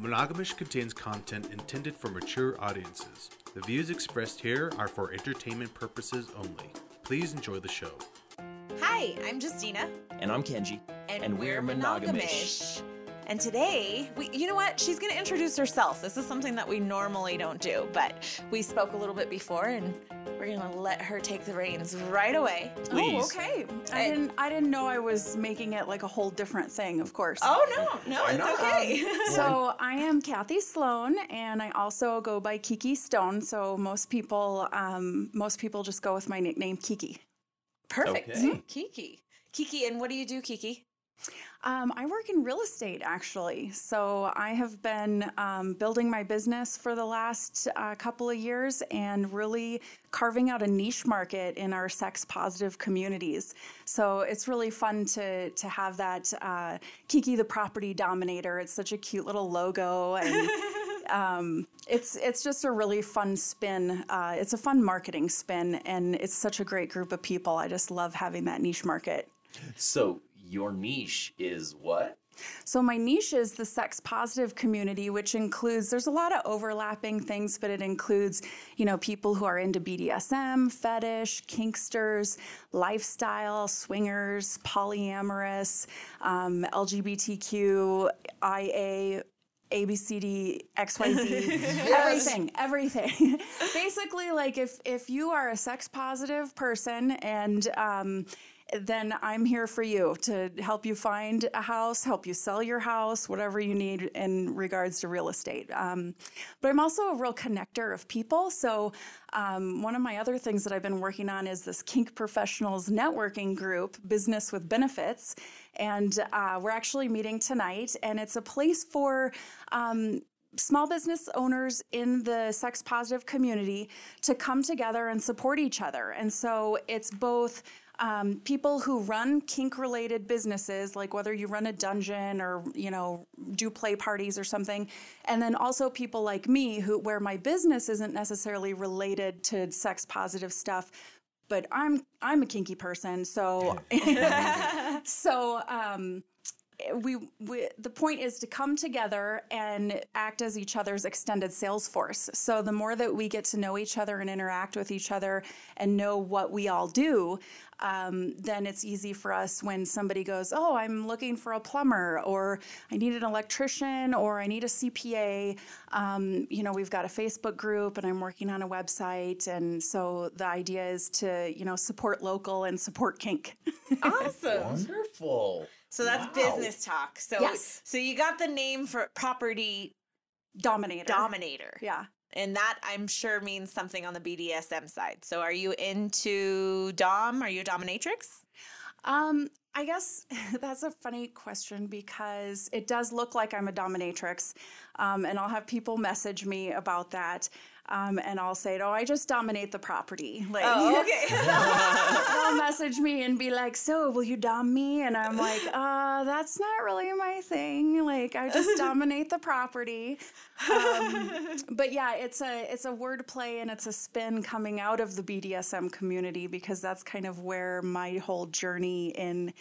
Monogamish contains content intended for mature audiences. The views expressed here are for entertainment purposes only. Please enjoy the show. Hi, I'm Justina. And I'm Kenji. And, we're monogamish. And today, we you know what? She's going to introduce herself. This is something that we normally don't do, but we spoke a little bit before and we're going to let her take the reins right away. Please. Oh, okay. I And- didn't. I didn't know I was making it like a whole different thing. Of course. Oh, no. No, Why it's not? okay. So I am Kathy Sloan, and I also go by Kiki Stone. So most people, um, most people just go with my nickname Kiki. Perfect. Okay. Kiki. Kiki, and what do you do, Kiki? Um, I work in real estate actually. So I have been um, building my business for the last uh, couple of years and really carving out a niche market in our sex positive communities. So it's really fun to to have that uh, Kiki the property dominator. It's such a cute little logo and. Um, it's it's just a really fun spin. Uh, it's a fun marketing spin, and it's such a great group of people. I just love having that niche market. So your niche is what? So my niche is the sex positive community, which includes there's a lot of overlapping things, but it includes, you know, people who are into BDSM, fetish, kinksters, lifestyle, swingers, polyamorous, um, LGBTQ, IA. ABCD, XYZ, everything, everything. Basically, like if if you are a sex positive person and um, then I'm here for you to help you find a house, help you sell your house, whatever you need in regards to real estate. Um, but I'm also a real connector of people. So, um, one of my other things that I've been working on is this Kink Professionals networking group, Business with Benefits. And uh, we're actually meeting tonight, and it's a place for um, small business owners in the sex positive community to come together and support each other. And so it's both um, people who run kink related businesses, like whether you run a dungeon or, you know, do play parties or something. And then also people like me who, where my business isn't necessarily related to sex positive stuff, but I'm, I'm a kinky person. So, so, um, we, we the point is to come together and act as each other's extended sales force. So the more that we get to know each other and interact with each other and know what we all do, um, then it's easy for us when somebody goes, "Oh, I'm looking for a plumber," or "I need an electrician," or "I need a CPA." Um, you know, we've got a Facebook group, and I'm working on a website, and so the idea is to you know support local and support kink. Awesome. Wonderful. So that's Wow. business talk. So Yes. so you got the name for property Dominator. dominator. Yeah. And that I'm sure means something on the BDSM side. So are you into Dom? Are you a dominatrix? Um, I guess that's a funny question because it does look like I'm a dominatrix. Um, and I'll have people message me about that. Um, and I'll say, oh, I just dominate the property. Like, Oh, okay. they'll message me and be like, so will you dom me? And I'm like, uh, that's not really my thing. Like, I just dominate the property. Um, but yeah, it's a it's a wordplay and it's a spin coming out of the BDSM community because that's kind of where my whole journey in,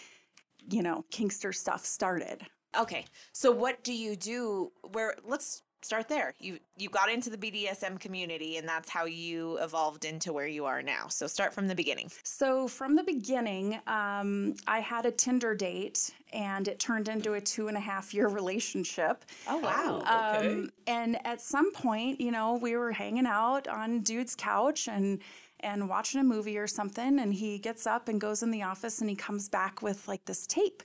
you know, Kinkster stuff started. okay. So what do you do where let's start there. You you got into the BDSM community and that's how you evolved into where you are now. So start from the beginning. So from the beginning, um, I had a Tinder date, and it turned into a two and a half year relationship. Oh wow. Okay. Um, and at some point, you know, we were hanging out on dude's couch and and watching a movie or something, and he gets up and goes in the office, and he comes back with like this tape,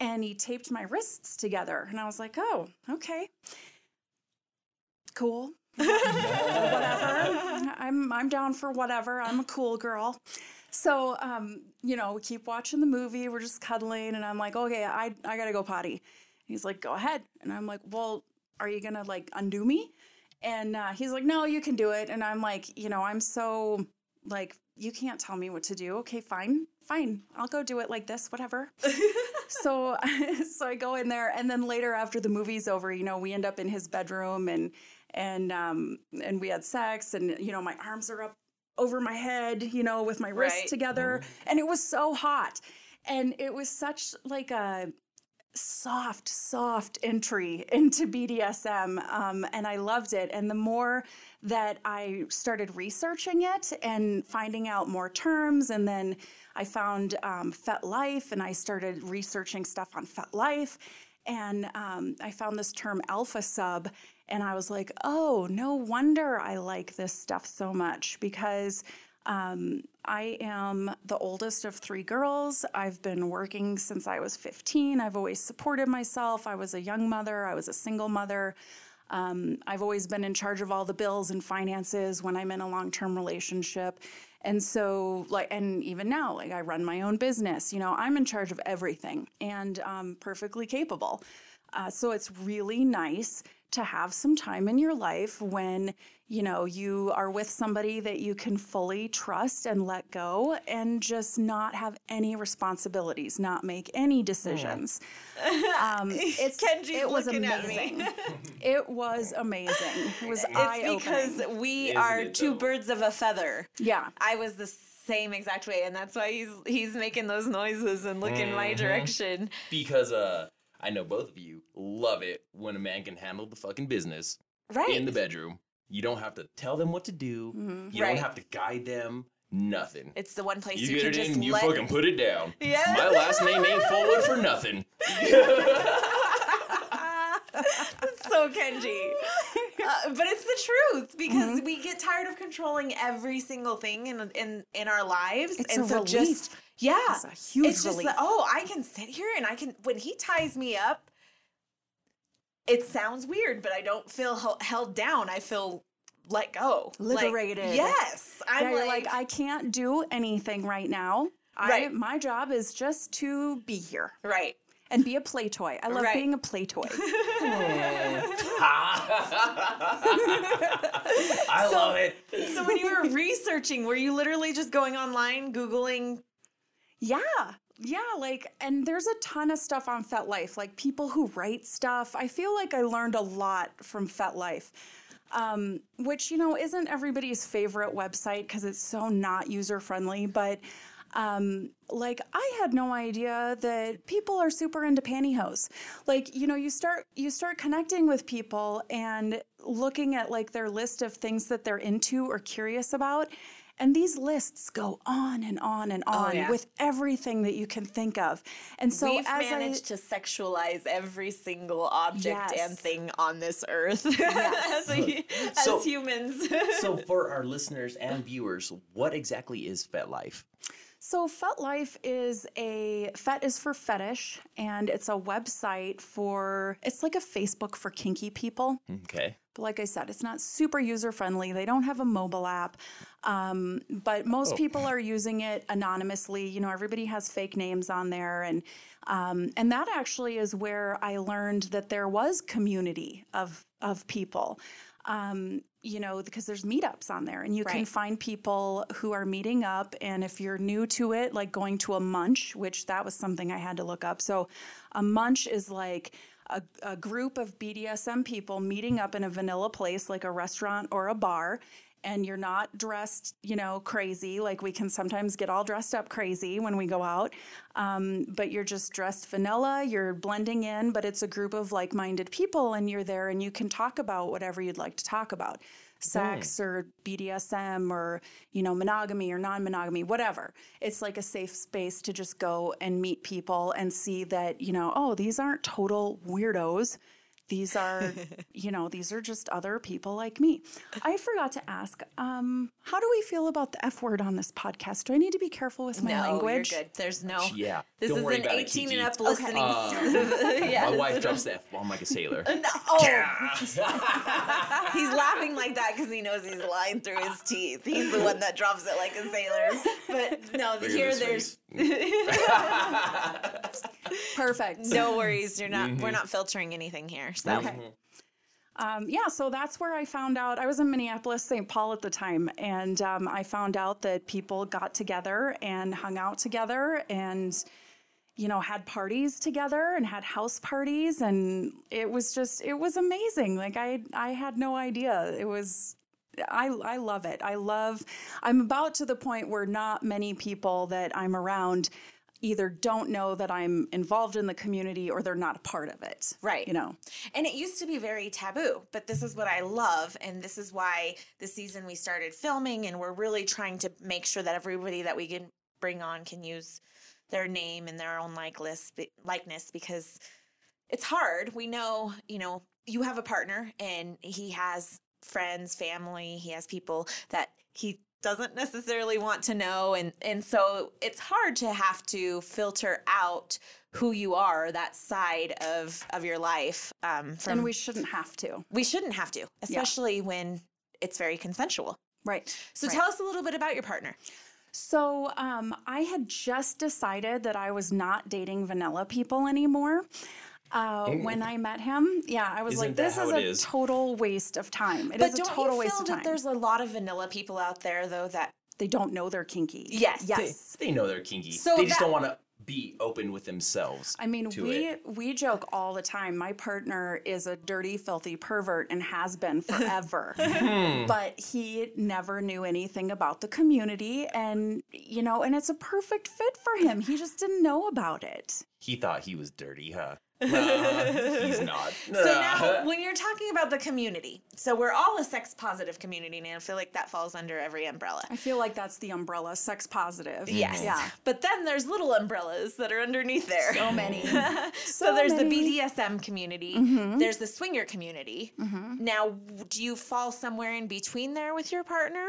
and he taped my wrists together, and I was like, oh, okay, cool. whatever. I'm I'm down for whatever. I'm a cool girl. So um, you know, we keep watching the movie, we're just cuddling, and I'm like, okay, I I gotta go potty. He's like, go ahead. And I'm like, well, are you gonna like undo me? And uh, he's like, no, you can do it. And I'm like, you know, I'm so like, you can't tell me what to do. Okay, fine, fine. I'll go do it like this, whatever. so, so I go in there, and then later after the movie's over, you know, we end up in his bedroom, and and um and we had sex, and you know, my arms are up over my head, you know, with my wrists Right. together, and it was so hot, and it was such like a soft, soft entry into BDSM, um, and I loved it. And the more that I started researching it and finding out more terms, and then I found um, FetLife, and I started researching stuff on FetLife, and um, I found this term alpha sub, and I was like, oh, no wonder I like this stuff so much because um, I am the oldest of three girls. I've been working since I was 15. I've always supported myself. I was a young mother, I was a single mother. Um, I've always been in charge of all the bills and finances when I'm in a long term relationship. And so, like, and even now, like, I run my own business. You know, I'm in charge of everything and um, perfectly capable. Uh, so it's really nice to have some time in your life when you know you are with somebody that you can fully trust and let go and just not have any responsibilities not make any decisions um, it's Kenji's it was looking at me. amazing it was amazing it was It's eye-opening. because we Isn't are two though? birds of a feather. yeah I was the same exact way, and that's why he's he's making those noises and looking my Mhm. direction. Because uh I know both of you love it when a man can handle the fucking business Right. in the bedroom. You don't have to tell them what to do. Mhm. You Right. don't have to guide them. Nothing. it's the one place You, you, get can it just in, you let. fucking put it down. Yes. My last name ain't forward for nothing. so Kenji. Uh, but it's the truth because we get tired of controlling every single thing in in in our lives, It's and a so just relief. Yeah, It's a huge it's just relief. that oh, I can sit here and I can when he ties me up. It sounds weird, but I don't feel hel- held down. I feel let go, Like, Liberated. yes, I'm yeah, like, like i can't do anything right now I, Right. my job is just to be here right. and be a play toy. I love Right. being a play toy. I love it. So when you were researching, were you literally just going online, googling? Yeah. Yeah, like, and there's a ton of stuff on FetLife, like people who write stuff. I feel like I learned a lot from FetLife, um, which, you know, isn't everybody's favorite website because it's so not user friendly. But um, like, I had no idea that people are super into pantyhose. Like, you know, you start you start connecting with people and looking at like their list of things that they're into or curious about. And these lists go on and on and oh, on Oh, yeah. with everything that you can think of. And so We've as managed I, to sexualize every single object and thing on this earth Yes. as, a- as humans. so for our listeners and viewers, what exactly is FetLife? So FetLife is a Fet is for fetish, and it's a website for it's like a Facebook for kinky people. Okay. But like I said, it's not super user friendly. They don't have a mobile app, um, but most Oh. people are using it anonymously. You know, everybody has fake names on there, and um, and that actually is where I learned that there was community of of people. Um, you know, because there's meetups on there, and you can find people who are meeting up. And if you're new to it, like going to a munch, which that was something I had to look up. So, a munch is like a, a group of BDSM people meeting up in a vanilla place like a restaurant or a bar. And you're not dressed, you know, crazy. Like we can sometimes get all dressed up crazy when we go out. Um, but you're just dressed vanilla, you're blending in, but it's a group of like minded people and you're there and you can talk about whatever you'd like to talk about sex or BDSM or, you know, monogamy or non monogamy, whatever. It's like a safe space to just go and meet people and see that, you know, oh, these aren't total weirdos. These are, you know, these are just other people like me. I forgot to ask, um, how do we feel about the F word on this podcast? Do I need to be careful with my no, language? you're good. There's no. Yeah. This Don't is worry an about it, 18 Kiki. and up listening. Uh, yes. My wife drops the F bomb like a sailor. No, oh, he's laughing like that because he knows he's lying through his teeth. He's the one that drops it like a sailor. But no, Look here there's Perfect. no worries. You're not. We're not filtering anything here. So Okay. Um, yeah, so that's where I found out. I was in Minneapolis, St. Paul at the time, and um, I found out that people got together and hung out together and, you know, had parties together and had house parties. And it was just, it was amazing. Like, I, I had no idea. It was, I, I love it. I love, I'm about to the point where not many people that I'm around either don't know that I'm involved in the community or they're not a part of it. Right. You know. And it used to be very taboo, but this is what I love. And this is why this season we started filming, and we're really trying to make sure that everybody that we can bring on can use their name and their own likeness, likeness because it's hard. We know, you know, you have a partner and he has friends, family, he has people that he doesn't necessarily want to know and and so it's hard to have to filter out who you are that side of of your life um from and we shouldn't have to we shouldn't have to especially yeah. when it's very consensual right so right. tell us a little bit about your partner so um, i had just decided that i was not dating vanilla people anymore uh, when I met him, yeah, I was Isn't like, "This is a is? total waste of time." It but is don't a total you waste feel of that time. there's a lot of vanilla people out there though that they don't know they're kinky. Yes. yes. They, they know they're kinky. So they just that- don't want to be open with themselves. I mean, to we it. we joke all the time. My partner is a dirty, filthy pervert and has been forever. Hmm. but he never knew anything about the community and you know, and it's a perfect fit for him. He just didn't know about it. He thought he was dirty, huh? Nah, he's not. So now, when you're talking about the community, so we're all a sex positive community, and I feel like that falls under every umbrella. I feel like that's the umbrella, sex positive. Yes. Yeah. But then there's little umbrellas that are underneath there. So many. so, So there's many. the BDSM community, mm-hmm. there's the swinger community. Mm-hmm. Now, do you fall somewhere in between there with your partner?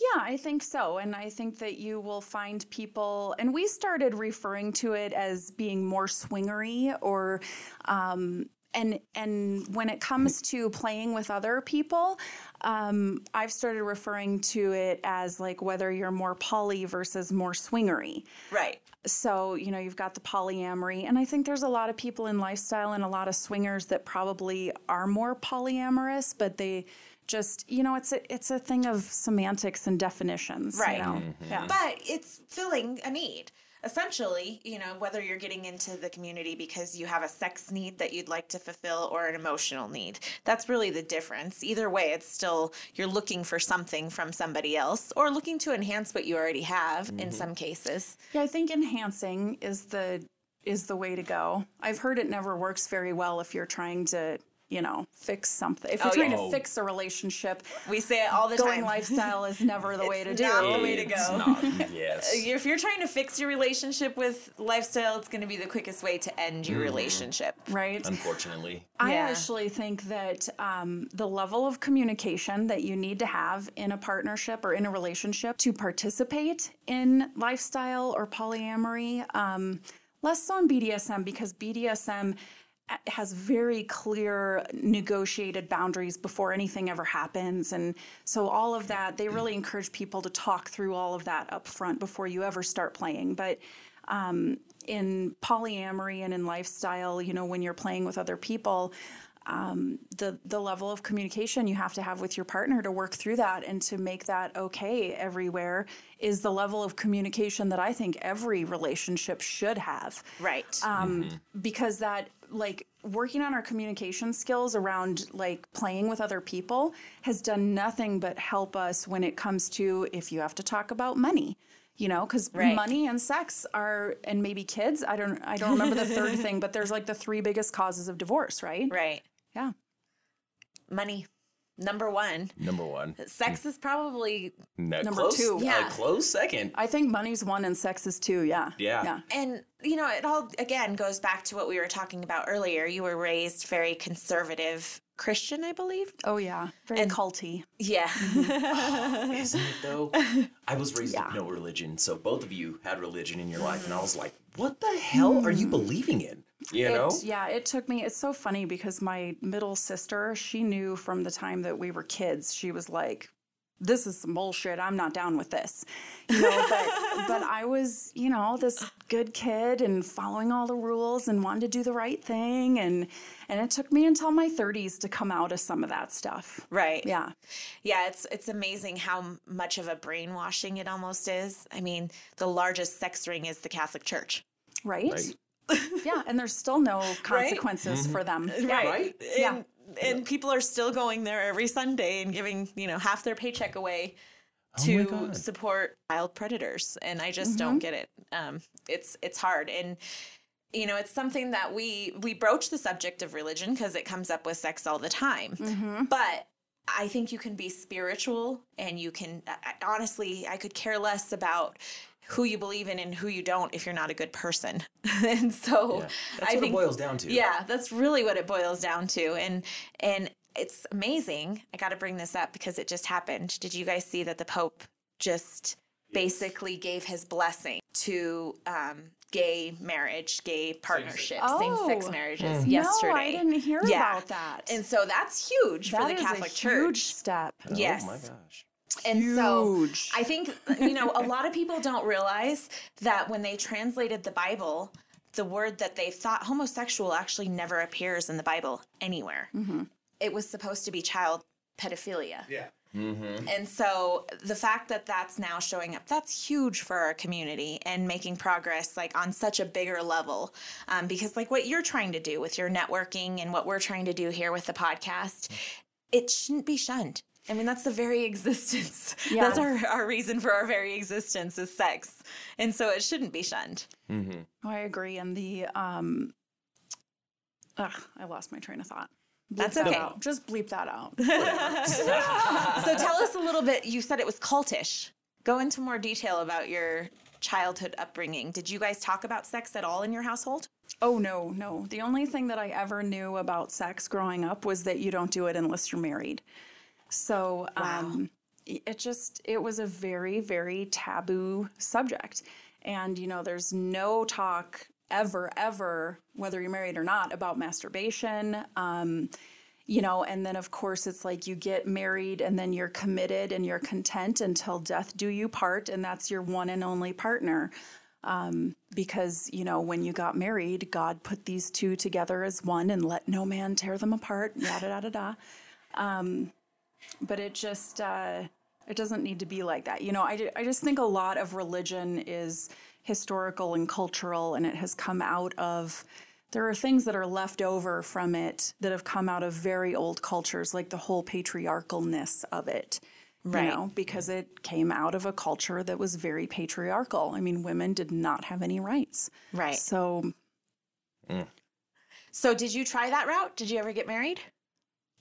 Yeah, I think so. And I think that you will find people, and we started referring to it as being more swingery or, um, and and when it comes to playing with other people, um, I've started referring to it as like whether you're more poly versus more swingery. Right. So, you know, you've got the polyamory, and I think there's a lot of people in lifestyle and a lot of swingers that probably are more polyamorous, but they just, you know, it's a it's a thing of semantics and definitions, Right. You know? Mm-hmm. Yeah. But it's filling a need. Essentially, you know, whether you're getting into the community because you have a sex need that you'd like to fulfill or an emotional need. That's really the difference. Either way, it's still you're looking for something from somebody else or looking to enhance what you already have in some cases. yeah, I think enhancing is the is the way to go. I've heard it never works very well if you're trying to, you know, fix something. If you're Oh, trying yeah. to fix a relationship, We say it all the going time. lifestyle is never the way to It's do. not the way to It's go. not, yes. If you're trying to fix your relationship with lifestyle, it's going to be the quickest way to end your relationship. Right? Unfortunately. I Yeah. actually think that um, the level of communication that you need to have in a partnership or in a relationship to participate in lifestyle or polyamory, um, less so in BDSM because BDSM a- has very clear negotiated boundaries before anything ever happens. And so all of that they really encourage people to talk through all of that up front before you ever start playing. But um, in polyamory and in lifestyle, you know, when you're playing with other people, um, the the level of communication you have to have with your partner to work through that and to make that okay everywhere is the level of communication that I think every relationship should have. Right. Um, Because that, like, working on our communication skills around like playing with other people has done nothing but help us when it comes to if you have to talk about money you know because Right. money and sex are and maybe kids i don't i don't remember the third thing but there's like the three biggest causes of divorce right right. Yeah Money. Number one. Number one. Sex is probably No, Number close, two. uh, Yeah. close second. i think money's one and sex is two yeah Yeah. yeah And, you know, it all, again, goes back to what we were talking about earlier. You were raised very conservative Christian, I believe. oh yeah very And- culty Yeah. Isn't it though? I was raised Yeah. with no religion, so both of you had religion in your life, and I was like, "What the hell are you believing in?" You know? It, yeah, it took me. It's so funny because my middle sister, she knew from the time that we were kids. She was like, "This is some bullshit. I'm not down with this," you know. But but I was, you know, this good kid and following all the rules and wanted to do the right thing, and and it took me until my 30s to come out of some of that stuff. right. Yeah, Yeah, it's it's amazing how much of a brainwashing it almost is. I mean, the largest sex ring is the Catholic Church. right. Right. Yeah, and there's still no consequences for them. Yeah. Right? And, and people are still going there every Sunday and giving, you know, half their paycheck away Oh to God. support child predators and i just don't get it um it's it's hard and you know it's something that we we broach the subject of religion because it comes up with sex all the time Mm-hmm. but i think you can be spiritual and you can I- I- honestly i could care less about who you believe in and who you don't if you're not a good person and so Yeah. That's i what think it boils down to. yeah, that's really what it boils down to. And and it's amazing. I got to bring this up because it just happened. Did you guys see that the Pope just basically gave his blessing to um, gay marriage, gay partnership, same-sex Oh. marriages Hmm. yesterday? No, I didn't hear Yeah. about that. And so that's huge for That the is Catholic a Church. huge step. Yes. Oh my gosh. And so I think, you know, a lot of people don't realize that when they translated the Bible, the word that they thought homosexual actually never appears in the Bible anywhere. It was supposed to be child pedophilia. Yeah. And so the fact that that's now showing up, that's huge for our community and making progress like on such a bigger level. Um, because like what you're trying to do with your networking and what we're trying to do here with the podcast, it shouldn't be shunned. I mean, that's the very existence. Yeah. That's our, our reason for our very existence is sex. And so it shouldn't be shunned. Mm-hmm. Oh, I agree. And the um, ugh, I lost my train of thought. Bleep That's that okay. out. Just bleep that out. so tell us a little bit. You said it was cultish. Go into more detail about your childhood upbringing. Did you guys talk about sex at all in your household? Oh no, no. The only thing that I ever knew about sex growing up was that you don't do it unless you're married. So um it just it was a very very taboo subject. And you know, there's no talk ever ever whether you're married or not about masturbation. Um you know, and then of course it's like you get married and then you're committed and you're content until death do you part and that's your one and only partner because you know when you got married god put these two together as one and let no man tear them apart yada yada da um, but it just uh, it doesn't need to be like that you know I, I just think a lot of religion is historical and cultural and it has come out of there are things that are left over from it that have come out of very old cultures like the whole patriarchalness of it Right. you know because it came out of a culture that was very patriarchal i mean women did not have any rights Right. so So did you try that route? Did you ever get married?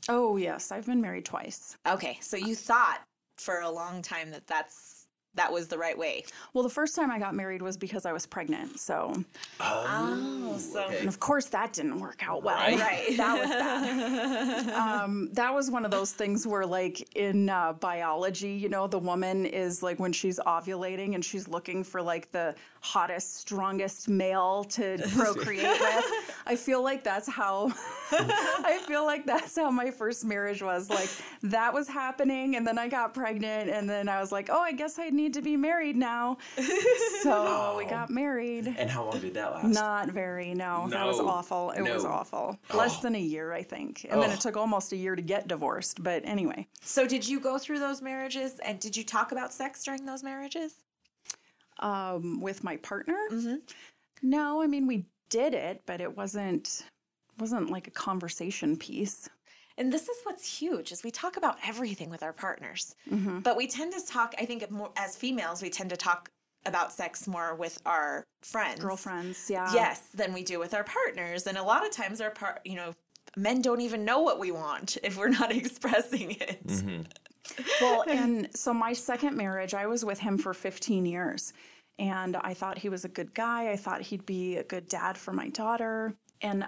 Oh yes i've been married twice Okay. So you thought for a long time that that's that was the right way. well the first time i got married was because i was pregnant so Oh, so okay. and of course that didn't work out well Right. right. that was bad um, that was one of those things where like in uh, biology you know the woman is like when she's ovulating and she's looking for like the hottest strongest male to procreate with i feel like that's how i feel like that's how my first marriage was like that was happening and then i got pregnant and then i was like oh i guess i need to be married now so we got married And how long did that last? not very, no. That was awful. It was No. awful. Less Oh. than a year, I think. And then Oh. it took almost a year to get divorced. But anyway, So did you go through those marriages and did you talk about sex during those marriages? um, with my partner, Mm-hmm. no, I mean we did it, but it wasn't wasn't like a conversation piece. And this is what's huge is we talk about everything with our partners. Mm-hmm. But we tend to talk, I think more as females, we tend to talk about sex more with our friends. Girlfriends, yeah. Yes, than we do with our partners. And a lot of times our part, you know, men don't even know what we want if we're not expressing it. Well, and so my second marriage, I was with him for 15 years. And I thought he was a good guy. I thought he'd be a good dad for my daughter. And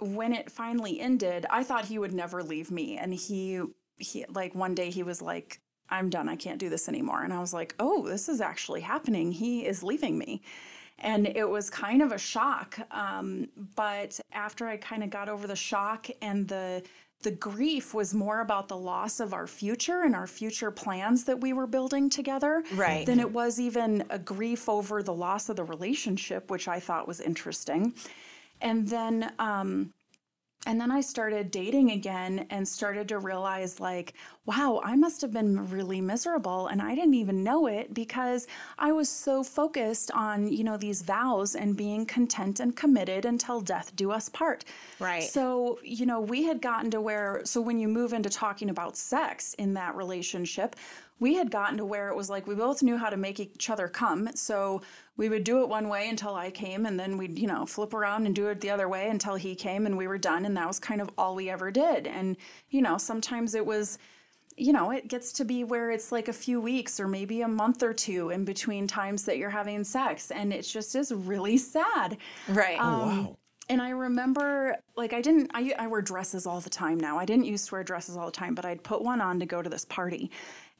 when it finally ended, I thought he would never leave me. And he, he like one day he was like, I'm done. I can't do this anymore. And I was like, oh, this is actually happening. He is leaving me. And it was kind of a shock. Um, but after I kind of got over the shock and the the grief was more about the loss of our future and our future plans that we were building together Right. than it was even a grief over the loss of the relationship, which I thought was interesting. And then um, and then I started dating again and started to realize, like, wow, I must have been really miserable and I didn't even know it because I was so focused on, you know, these vows and being content and committed until death do us part. Right. So, you know, we had gotten to where, so when you move into talking about sex in that relationship, we had gotten to where it was like we both knew how to make each other come. So we would do it one way until I came, and then we'd, you know, flip around and do it the other way until he came, and we were done. And that was kind of all we ever did. And, you know, sometimes it was, you know, it gets to be where it's like a few weeks or maybe a month or two in between times that you're having sex. And it just is really sad. Right. Um, wow. And I remember, like, I didn't, I, I wear dresses all the time now. I didn't used to wear dresses all the time, but I'd put one on to go to this party.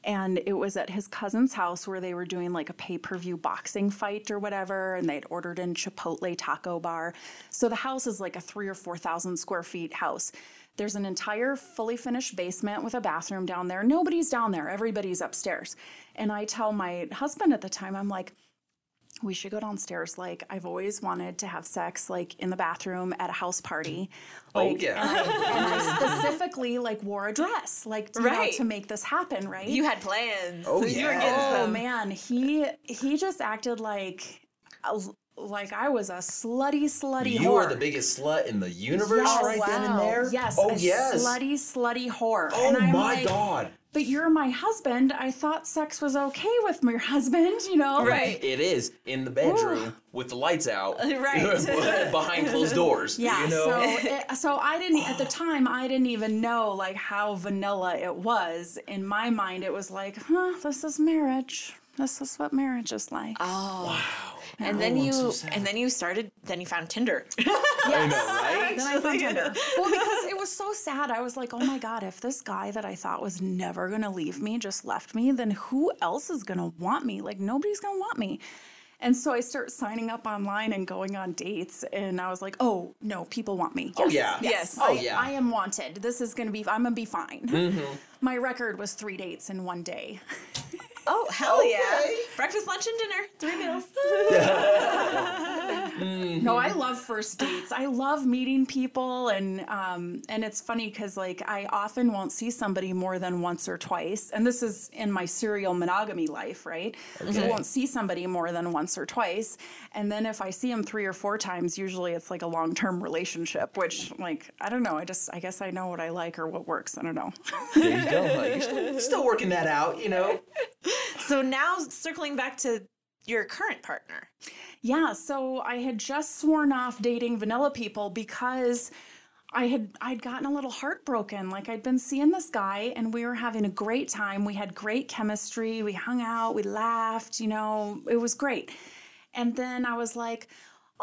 And it was at his cousin's house where they were doing like a pay per view boxing fight or whatever. And they'd ordered in Chipotle taco bar. So the house is like a three or 4,000 square feet house. There's an entire fully finished basement with a bathroom down there. Nobody's down there, everybody's upstairs. And I tell my husband at the time, I'm like, we should go downstairs. Like I've always wanted to have sex, like in the bathroom at a house party. Oh, Like, yeah. And I, and I specifically like wore a dress, like you know, Right. to make this happen, right? you had plans. Oh, you were yeah. getting oh some. man, he he just acted like a- like I was a slutty, slutty. You whore. are the biggest slut in the universe Yes. right then and there. Yes, Oh a yes. slutty, slutty whore. Oh and I'm my like, god. But you're my husband. I thought sex was okay with my husband. You know, Right. It is in the bedroom with the lights out, Right. behind closed doors. Yeah, you know. so it, so I didn't at the time I didn't even know like how vanilla it was. In my mind, it was like, huh, this is marriage. This is what marriage is like. Oh. wow. And then Oh, I'm you so and then you started then you found Tinder. I know, right? Then I found Tinder. Well, because it was so sad. I was like, oh my God, if this guy that I thought was never going to leave me just left me, then who else is going to want me? Like, nobody's going to want me. And so I start signing up online and going on dates. And I was like, oh, no, people want me. Oh, Yes, yeah. Yes. Oh, I, yeah. I am wanted. This is going to be, I'm going to be fine. Mm-hmm. My record was three dates in one day. Oh, hell yeah. Breakfast, lunch, and dinner. Three meals. No, I love first dates. I love meeting people, and um, and it's funny because like I often won't see somebody more than once or twice, and this is in my serial monogamy life, right? I won't see somebody more than once or twice, and then if I see them three or four times, usually it's like a long term relationship. Which like I don't know. I just I guess I know what I like or what works. I don't know. There you go. You're still, still working that out, you know. So now circling back to your current partner. Yeah, so I had just sworn off dating vanilla people because I had I'd gotten a little heartbroken. Like I'd been seeing this guy and we were having a great time. We had great chemistry. We hung out, we laughed, you know, it was great. And then I was like,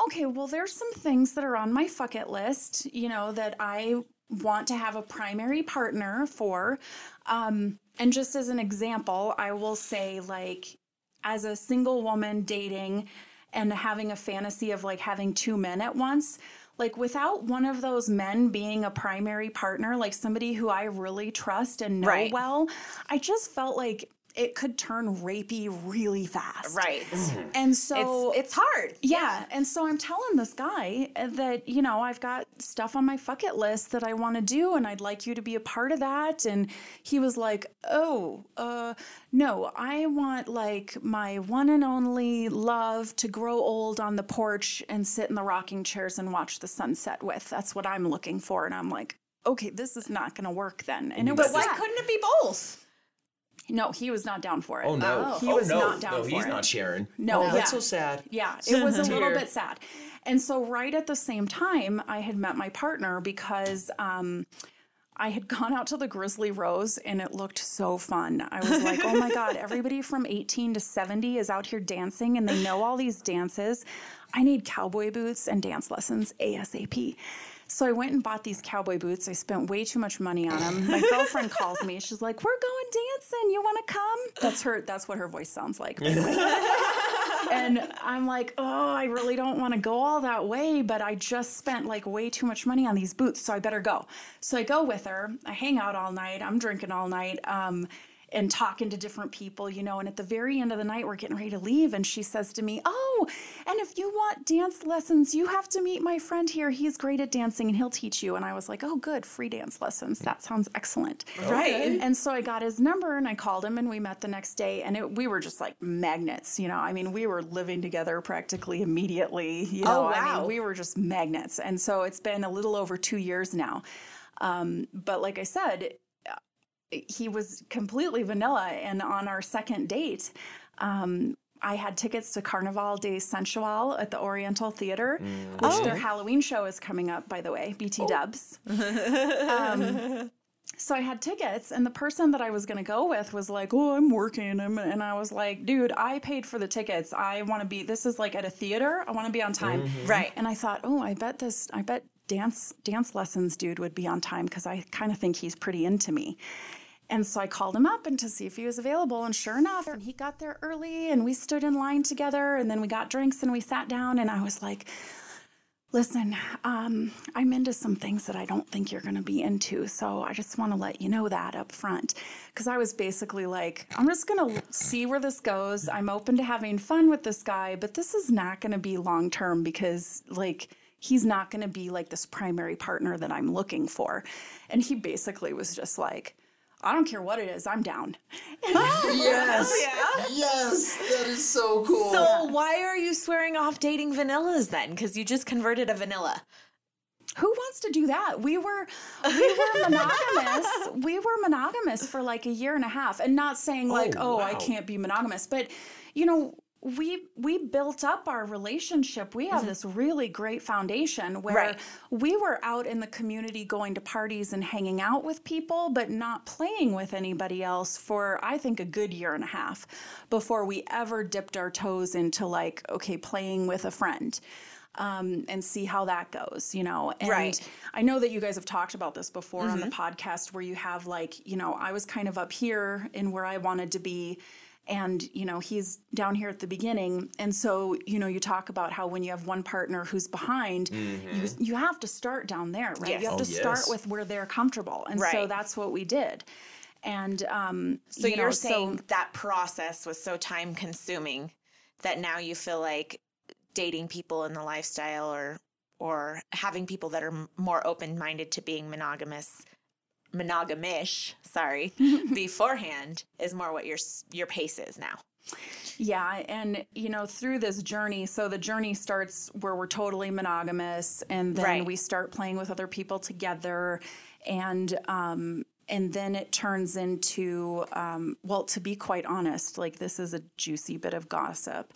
okay, well there's some things that are on my fuck it list, you know, that I want to have a primary partner for. Um and just as an example, I will say like as a single woman dating and having a fantasy of like having two men at once like without one of those men being a primary partner like somebody who i really trust and know Right. well i just felt like it could turn rapey really fast Right. and so it's it's hard. yeah. And so I'm telling this guy that, you know, I've got stuff on my fuck it list that I want to do and I'd like you to be a part of that. And he was like, oh, uh, no, I want like my one and only love to grow old on the porch and sit in the rocking chairs and watch the sunset with. That's what I'm looking for. And I'm like, okay, this is not going to work then. And it was But why sad. couldn't it be both? No, he was not down for it. Oh no. He oh, was no. not down no, for it. No, he's not sharing. No, Oh, yeah. that's so sad. Yeah, it was a little bit sad. And so, right at the same time, I had met my partner because um, I had gone out to the Grizzly Rose and it looked so fun. I was like, oh my God, everybody from 18 to 70 is out here dancing and they know all these dances. I need cowboy boots and dance lessons ASAP. So I went and bought these cowboy boots. I spent way too much money on them. My girlfriend calls me. She's like, "We're going dancing. You want to come?" That's her. That's what her voice sounds like. by the way and I'm like, oh, I really don't want to go all that way, but I just spent like way too much money on these boots, so I better go. So I go with her. I hang out all night. I'm drinking all night. Um, and talking to different people, you know, and at the very end of the night, we're getting ready to leave. And she says to me, Oh, and if you want dance lessons, you have to meet my friend here. He's great at dancing and he'll teach you. And I was like, Oh, good, free dance lessons. That sounds excellent. Right. And so I got his number and I called him and we met the next day and it, we were just like magnets, you know. I mean, we were living together practically immediately, you know. Oh, I mean, we were just magnets. And so it's been a little over 2 years now. Um, but like I said, he was completely vanilla. And on our second date, um, I had tickets to Carnaval de Sensual at the Oriental Theater, which their Halloween show is coming up, by the way, BT Dubs. um, so I had tickets, and the person that I was going to go with was like, "Oh, I'm working," and I was like, "Dude, I paid for the tickets. I want to be. This is like at a theater. I want to be on time." Right. And I thought, "Oh, I bet this. I bet dance dance lessons dude would be on time because I kind of think he's pretty into me." And so I called him up and to see if he was available, and sure enough, and he got there early, and we stood in line together, and then we got drinks and we sat down, and I was like. Listen, um, I'm into some things that I don't think you're going to be into. So I just want to let you know that up front. Because I was basically like, I'm just going to see where this goes. I'm open to having fun with this guy, but this is not going to be long term because, like, he's not going to be like this primary partner that I'm looking for. And he basically was just like, I don't care what it is, I'm down. Yes. Yeah. Yes. That is so cool. So why are you swearing off dating vanillas then? Because you just converted a vanilla. Who wants to do that? We were we were monogamous. we were monogamous for like a year and a half. And not saying like, Oh, oh, I can't be monogamous, but you know, we we built up our relationship. We have this really great foundation where Right. we were out in the community going to parties and hanging out with people, but not playing with anybody else for I think a good year and a half before we ever dipped our toes into like, okay, playing with a friend um, and see how that goes, you know. And Right. I know that you guys have talked about this before on the podcast where you have like, you know, I was kind of up here in where I wanted to be. And, you know, he's down here at the beginning. And so, you know, you talk about how when you have one partner who's behind, you, you have to start down there, right? Yes. You have Oh, to start with where they're comfortable. And so that's what we did. And um, So you you are know, saying that process was so time consuming that now you feel like dating people in the lifestyle or or having people that are more open minded to being monogamous monogamish, sorry, beforehand is more what your your pace is now. Yeah, and you know, through this journey, so the journey starts where we're totally monogamous, and then Right. we start playing with other people together, and um, and then it turns into um, well, to be quite honest, like this is a juicy bit of gossip.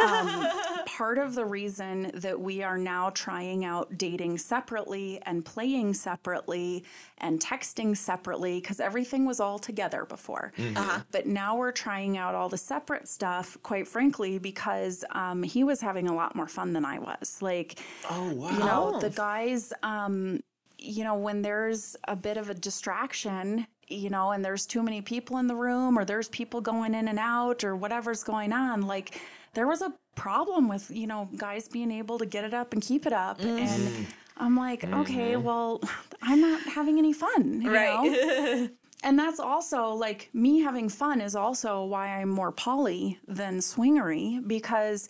Um, part of the reason that we are now trying out dating separately and playing separately and texting separately because everything was all together before. Uh-huh. But now we're trying out all the separate stuff, quite frankly, because um, he was having a lot more fun than I was. Like, Oh wow. you know, the guys, um, you know, when there's a bit of a distraction, you know, and there's too many people in the room or there's people going in and out or whatever's going on, like there was a problem with, you know, guys being able to get it up and keep it up. Mm-hmm. And I'm like, okay, mm-hmm. well, I'm not having any fun. You Know? And that's also like me having fun is also why I'm more poly than swingery because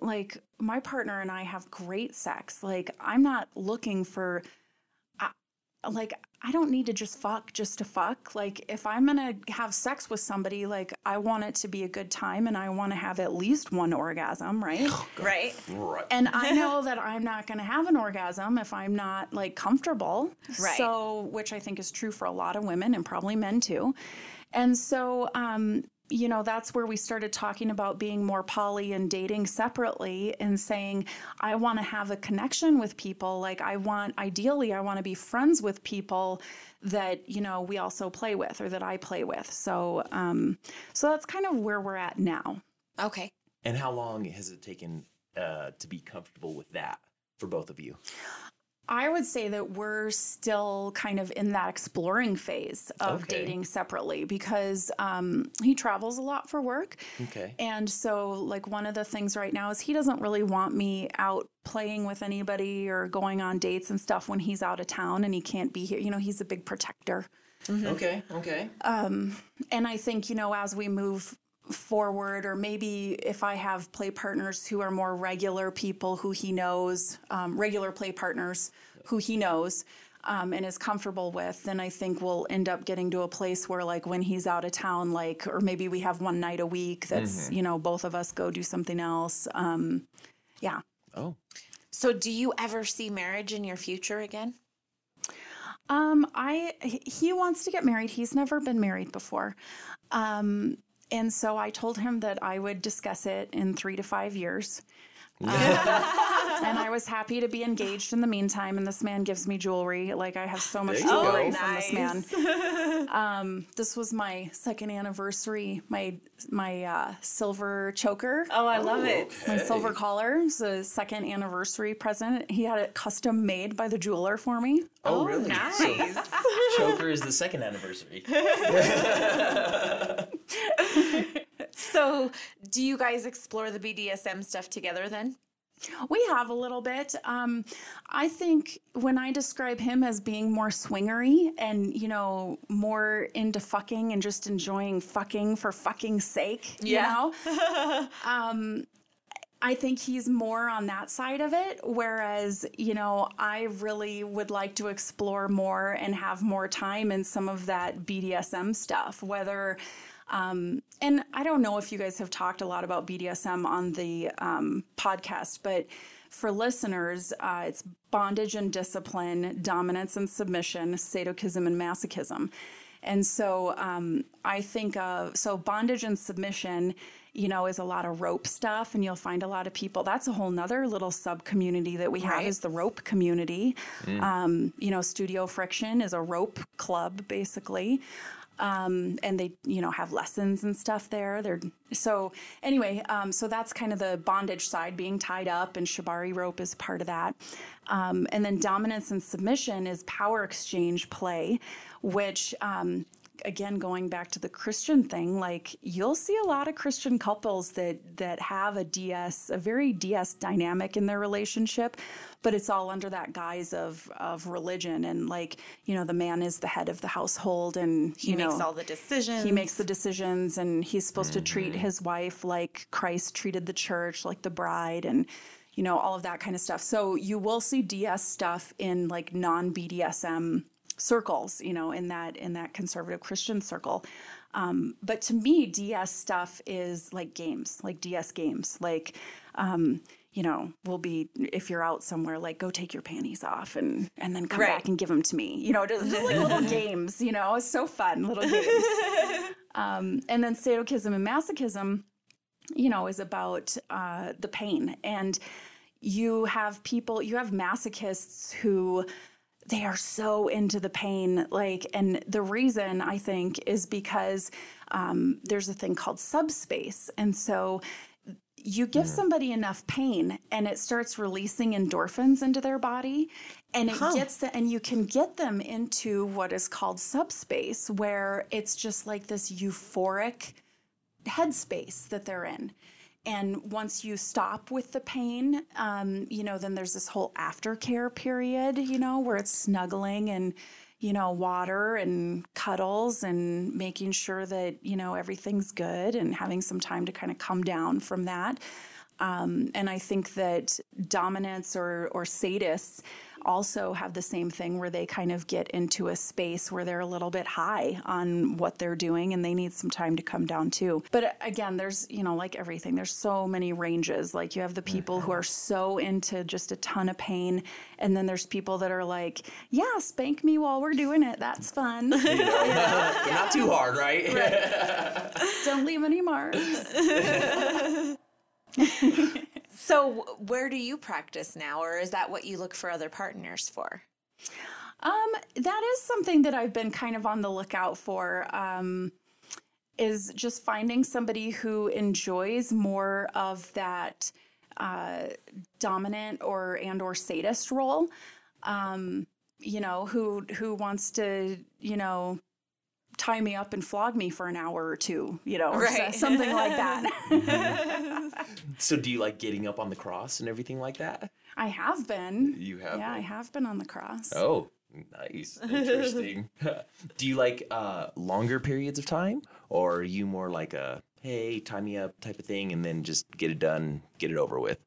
like my partner and I have great sex. Like I'm not looking for like I don't need to just fuck just to fuck. Like if I'm going to have sex with somebody, like I want it to be a good time and I want to have at least one orgasm, right? Right? Right. and I know that I'm not going to have an orgasm if I'm not like comfortable. Right. So, which I think is true for a lot of women and probably men too. And so, um, you know, that's where we started talking about being more poly and dating separately and saying, I want to have a connection with people. Like, I want, ideally, I want to be friends with people that, you know, we also play with or that I play with. So, um, so that's kind of where we're at now. Okay. And how long has it taken uh, to be comfortable with that for both of you? I would say that we're still kind of in that exploring phase of Okay. dating separately because um, he travels a lot for work. Okay. And so, like, one of the things right now is he doesn't really want me out playing with anybody or going on dates and stuff when he's out of town and he can't be here. You know, he's a big protector. Okay. Okay. And I think, you know, as we move forward, or maybe if I have play partners who are more regular people who he knows, um, regular play partners who he knows. Um, and is comfortable with, then I think we'll end up getting to a place where, like, when he's out of town, like, or maybe we have one night a week that's, you know, both of us go do something else. Um, yeah. Oh. So do you ever see marriage in your future again? Um, I he- he wants to get married. He's never been married before. Um, and so I told him that I would discuss it in three to five years. And I was happy to be engaged in the meantime. And this man gives me jewelry. Like I have so much There you go. jewelry Oh, from this man. um, this was my second anniversary. My my uh, silver choker. Oh, I love it. My silver collar is a second anniversary present. He had it custom made by the jeweler for me. Oh, really? So Nice. Choker is the second anniversary. so, do you guys explore the BDSM stuff together then? We have a little bit. Um, I think when I describe him as being more swingery and, you know, more into fucking and just enjoying fucking for fucking sake, Yeah. you know, um, I think he's more on that side of it. Whereas, you know, I really would like to explore more and have more time in some of that BDSM stuff, whether. Um, and I don't know if you guys have talked a lot about BDSM on the um, podcast, but for listeners, uh, it's bondage and discipline, dominance and submission, sadism and masochism. And so um, I think of so bondage and submission, you know, is a lot of rope stuff, and you'll find a lot of people. That's a whole nother little sub community that we have Right. is the rope community. Um, you know, Studio Friction is a rope club basically um, and they you know have lessons and stuff there. They're so anyway um, so that's kind of the bondage side being tied up and shibari rope is part of that. Um, and then dominance and submission is power exchange play which um, again going back to the christian thing like you'll see a lot of christian couples that that have a ds a very ds dynamic in their relationship but it's all under that guise of of religion and like you know the man is the head of the household and He you makes know all the decisions. he makes the decisions and he's supposed to treat mm-hmm. his wife like Christ treated the church, like the bride, and you know, all of that kind of stuff. So you will see DS stuff in like non BDSM circles, you know, in that in that conservative Christian circle. Um, but to me, DS stuff is like games, like DS games, like um, you know, will be if you're out somewhere, like go take your panties off and and then come Right. back and give them to me. You know, just, just like little games. You know, it's so fun, little games. um, and then sadism and masochism, you know, is about uh, the pain and you have people, you have masochists who they are so into the pain like and the reason i think is because um, there's a thing called subspace and so you give somebody enough pain and it starts releasing endorphins into their body and it gets the, and you can get them into what is called subspace where it's just like this euphoric headspace that they're in. And once you stop with the pain, um, you know, then there's this whole aftercare period, you know, where it's snuggling and, you know, water and cuddles and making sure that, you know, everything's good and having some time to kind of come down from that. Um, and I think that dominants or, or sadists also have the same thing where they kind of get into a space where they're a little bit high on what they're doing and they need some time to come down too. But again, there's, you know, like everything, there's so many ranges. Like you have the people who are so into just a ton of pain. And then there's people that are like, yeah, spank me while we're doing it. That's fun. Not too hard, right? Don't leave any marks. So, where do you practice now, or is that what you look for other partners for? Um, that is something that I've been kind of on the lookout for. Um, is just finding somebody who enjoys more of that uh, dominant or and or sadist role. Um, you know, who who wants to, you know, tie me up and flog me for an hour or two, you know, or so- Right. something like that. so do you like getting up on the cross and everything like that? I have been. You have Yeah, I have been on the cross. Oh, nice. Interesting. do you like uh, longer periods of time? Or are you more like a, hey, tie me up type of thing and then just get it done, get it over with?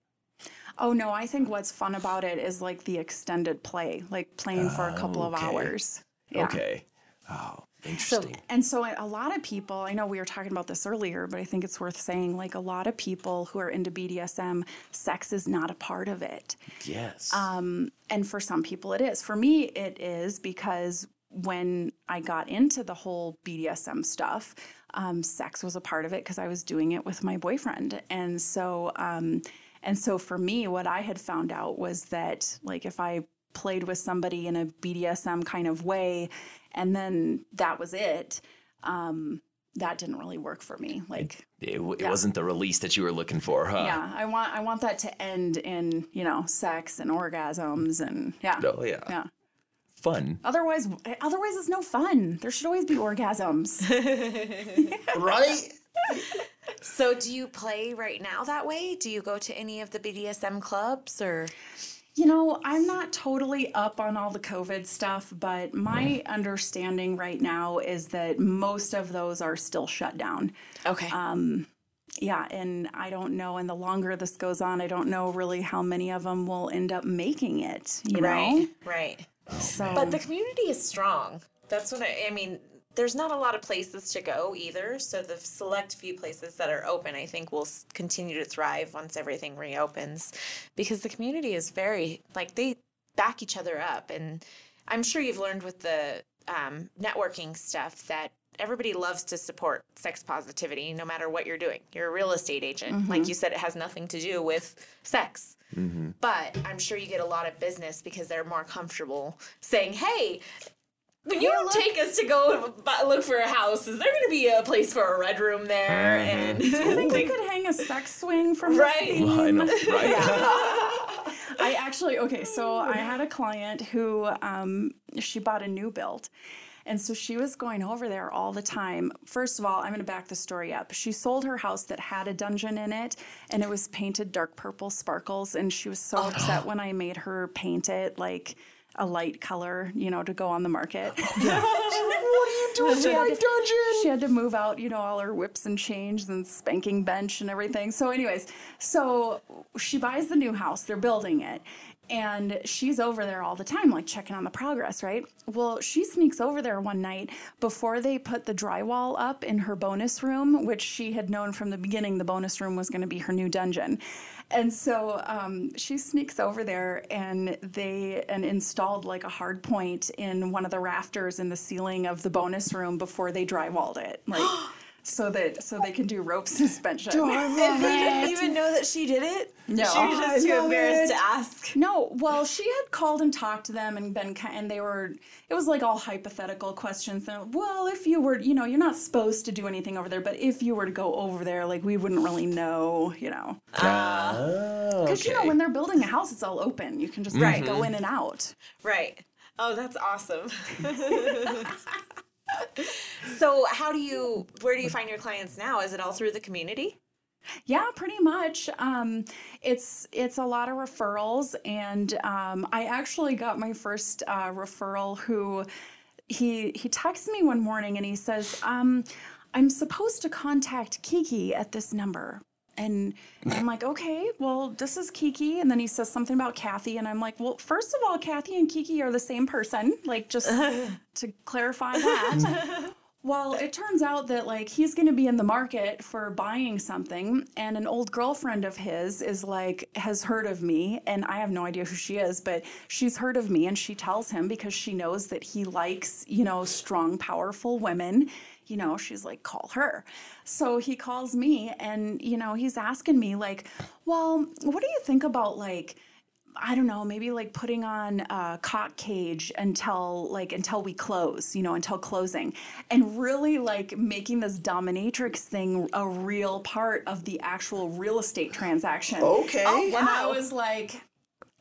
Oh no, I think what's fun about it is like the extended play, like playing for a couple of Okay. hours. Yeah. Okay. Oh. Interesting. And so a lot of people, I know we were talking about this earlier, but I think it's worth saying like a lot of people who are into BDSM, sex is not a part of it. yes. Um, and for some people it is. For me, it is because when I got into the whole BDSM stuff, um, sex was a part of it because I was doing it with my boyfriend. And so, um, and so for me, what I had found out was that like if I played with somebody in a BDSM kind of way, and then that was it. Um, that didn't really work for me. Like, it, w- it yeah. wasn't the release that you were looking for, huh? yeah, I want I want that to end in you know sex and orgasms and yeah, Oh yeah. yeah. Fun. Otherwise, otherwise it's no fun. There should always be orgasms. right? So, do you play right now that way? Do you go to any of the BDSM clubs or? You know, I'm not totally up on all the COVID stuff, but my understanding right now is that most of those are still shut down. Okay. Um, Yeah, and I don't know. And the longer this goes on, I don't know really how many of them will end up making it. You know, right. Right. so But the community is strong. That's what I, I mean. There's not a lot of places to go either. So the select few places that are open, I think, will continue to thrive once everything reopens, because the community is very like they back each other up, and I'm sure you've learned with the um, networking stuff that everybody loves to support sex positivity, no matter what you're doing. You're a real estate agent, like you said, it has nothing to do with sex. But I'm sure you get a lot of business because they're more comfortable saying, "Hey, when you take us to go look for a house, is there going to be a place for a red room there?" And I think we could hang a sex swing from Right. this beam. I know, right? I actually okay. So I had a client who um, she bought a new build, and so she was going over there all the time. First of all, I'm going to back the story up. She sold her house that had a dungeon in it, and it was painted dark purple sparkles, and she was so upset when I made her paint it like a light color, you know, to go on the market. what are you doing to my dungeon? she had to move out, you know, all her whips and chains and spanking bench and everything. So, anyways, so she buys the new house, they're building it. And she's over there all the time, like checking on the progress, right? Well, she sneaks over there one night before they put the drywall up in her bonus room, which she had known from the beginning the bonus room was going to be her new dungeon. And so um, she sneaks over there and they and installed like a hard point in one of the rafters in the ceiling of the bonus room before they drywalled it. Like so that so they can do rope suspension. Do I and they didn't even know that she did it. No. she was just too embarrassed to ask. No, well, she had called and talked to them and been, and they were, it was like all hypothetical questions. And, well, if you were, you know, you're not supposed to do anything over there, but if you were to go over there, like we wouldn't really know, you know. Oh, Because, you know, when they're building a house, it's all open. You can just Right. go in and out. Right. Oh, that's awesome. so, how do you? Where do you find your clients now? Is it all through the community? Yeah, pretty much. Um, it's it's a lot of referrals, and um, I actually got my first uh, referral. Who he he texts me one morning and he says, um, "I'm supposed to contact Kiki at this number." And I'm like, okay, well, this is Kiki. And then he says something about Kathy. And I'm like, well, first of all, Kathy and Kiki are the same person. Like, just to clarify that. Well, it turns out that like he's going to be in the market for buying something and an old girlfriend of his is like has heard of me and I have no idea who she is, but she's heard of me and she tells him because she knows that he likes, you know, strong powerful women. You know, she's like call her. So he calls me and you know, he's asking me like, "Well, what do you think about like I don't know, maybe like putting on a cock cage until like until we close, you know, until closing, and really like making this dominatrix thing a real part of the actual real estate transaction. Okay. Oh, and I was like,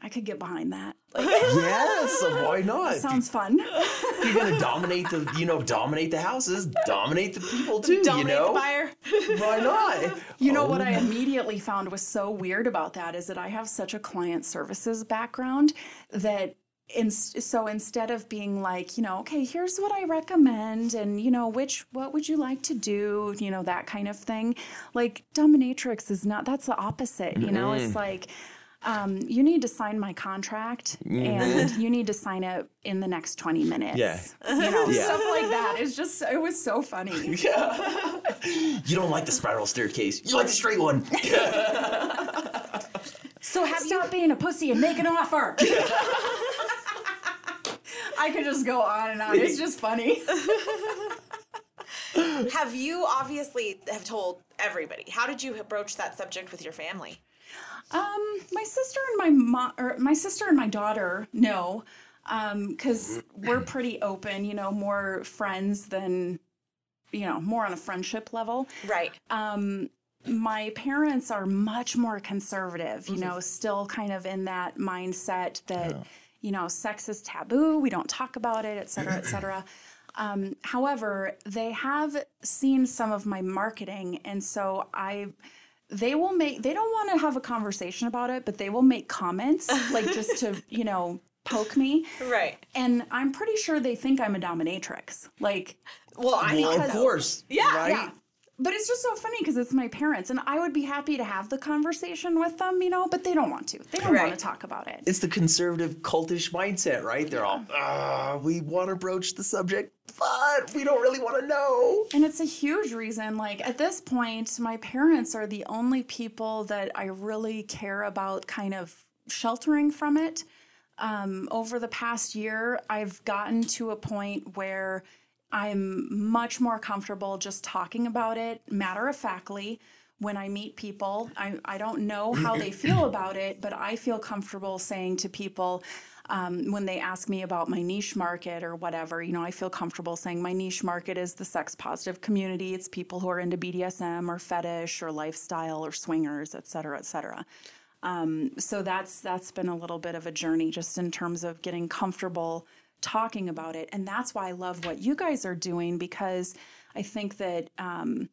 I could get behind that. Like, yes, why not? sounds fun. You're gonna dominate the, you know, dominate the houses, dominate the people too. Dominate you know, the buyer. why not? You know Oh, what I oh. immediately found was so weird about that is that I have such a client services background that in, so instead of being like, you know, okay, here's what I recommend and you know, which what would you like to do, you know, that kind of thing. Like dominatrix is not that's the opposite, you know? It's like um, you need to sign my contract and you need to sign it in the next 20 minutes. Yeah. You know, Yeah. stuff like that. It's just, it was so funny. Yeah. You don't like the spiral staircase. You like the straight one. So have you Stop being a pussy and make an offer. I could just go on and on. It's just funny. have you obviously have told everybody? How did you broach that subject with your family? Um, my sister and my mom, or my sister and my daughter know, because we're pretty open. You know, more friends than, you know, more on a friendship level. Right. Um, my parents are much more conservative. You know, still kind of in that mindset that, you know, sex is taboo. We don't talk about it, et cetera, et cetera. Um, however, they have seen some of my marketing, and so I they will make they don't want to have a conversation about it but they will make comments like just to you know poke me Right. and i'm pretty sure they think i'm a dominatrix like Well, I Well, think of course. Yeah, right? yeah but it's just so funny because it's my parents and i would be happy to have the conversation with them you know but they don't want to they don't want to talk about it It's the conservative cultish mindset, right? They're all, ah, we want to broach the subject, but we don't really want to know. And it's a huge reason. Like at this point, my parents are the only people that I really care about kind of sheltering from it. Um, over the past year, I've gotten to a point where I'm much more comfortable just talking about it matter of factly. When I meet people, I, I don't know how they feel about it, but I feel comfortable saying to people, um, when they ask me about my niche market or whatever, you know, I feel comfortable saying my niche market is the sex positive community. It's people who are into BDSM or fetish or lifestyle or swingers, et cetera, et cetera. Um, so that's that's been a little bit of a journey just in terms of getting comfortable talking about it, and that's why I love what you guys are doing because I think that. Um,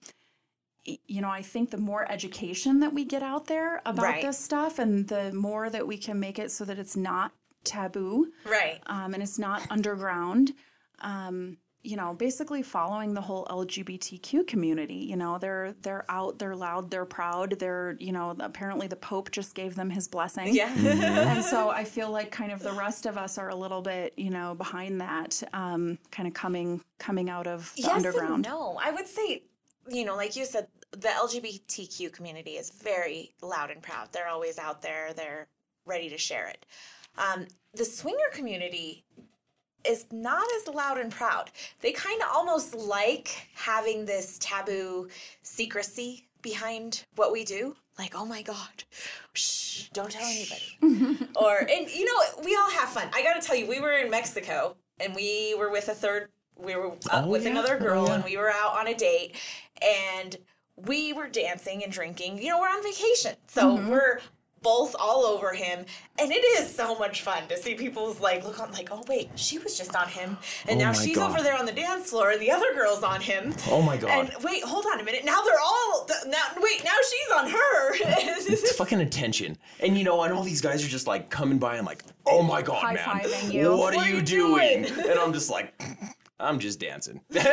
you know, I think the more education that we get out there about Right. this stuff and the more that we can make it so that it's not taboo, Right. um, and it's not underground. Um, you know, basically following the whole LGBTQ community. You know, they're they're out, they're loud, they're proud. They're you know, apparently the Pope just gave them his blessing. Yeah. and so I feel like kind of the rest of us are a little bit you know behind that, um, kind of coming coming out of the yes underground. and no. I would say, you know, like you said, the LGBTQ community is very loud and proud. They're always out there. They're ready to share it. Um, the swinger community is not as loud and proud. They kind of almost like having this taboo secrecy behind what we do. Like, oh my God, shh, don't tell anybody. or, and you know, we all have fun. I got to tell you, we were in Mexico and we were with a third, we were Oh, with yeah. another Oh, girl yeah. and we were out on a date and we were dancing and drinking. You know, we're on vacation. So Mm-hmm. we're both all over him. And it is so much fun to see people's like look on like, oh wait, she was just on him. And Oh now she's God. over there on the dance floor and the other girl's on him. Oh my God. And wait, hold on a minute. Now they're all now wait, now she's on her. It's fucking attention. And you know, and all these guys are just like coming by and like, oh my god, man. High-fiving you. What, are What are you you doing? doing? And I'm just like, I'm just dancing. it's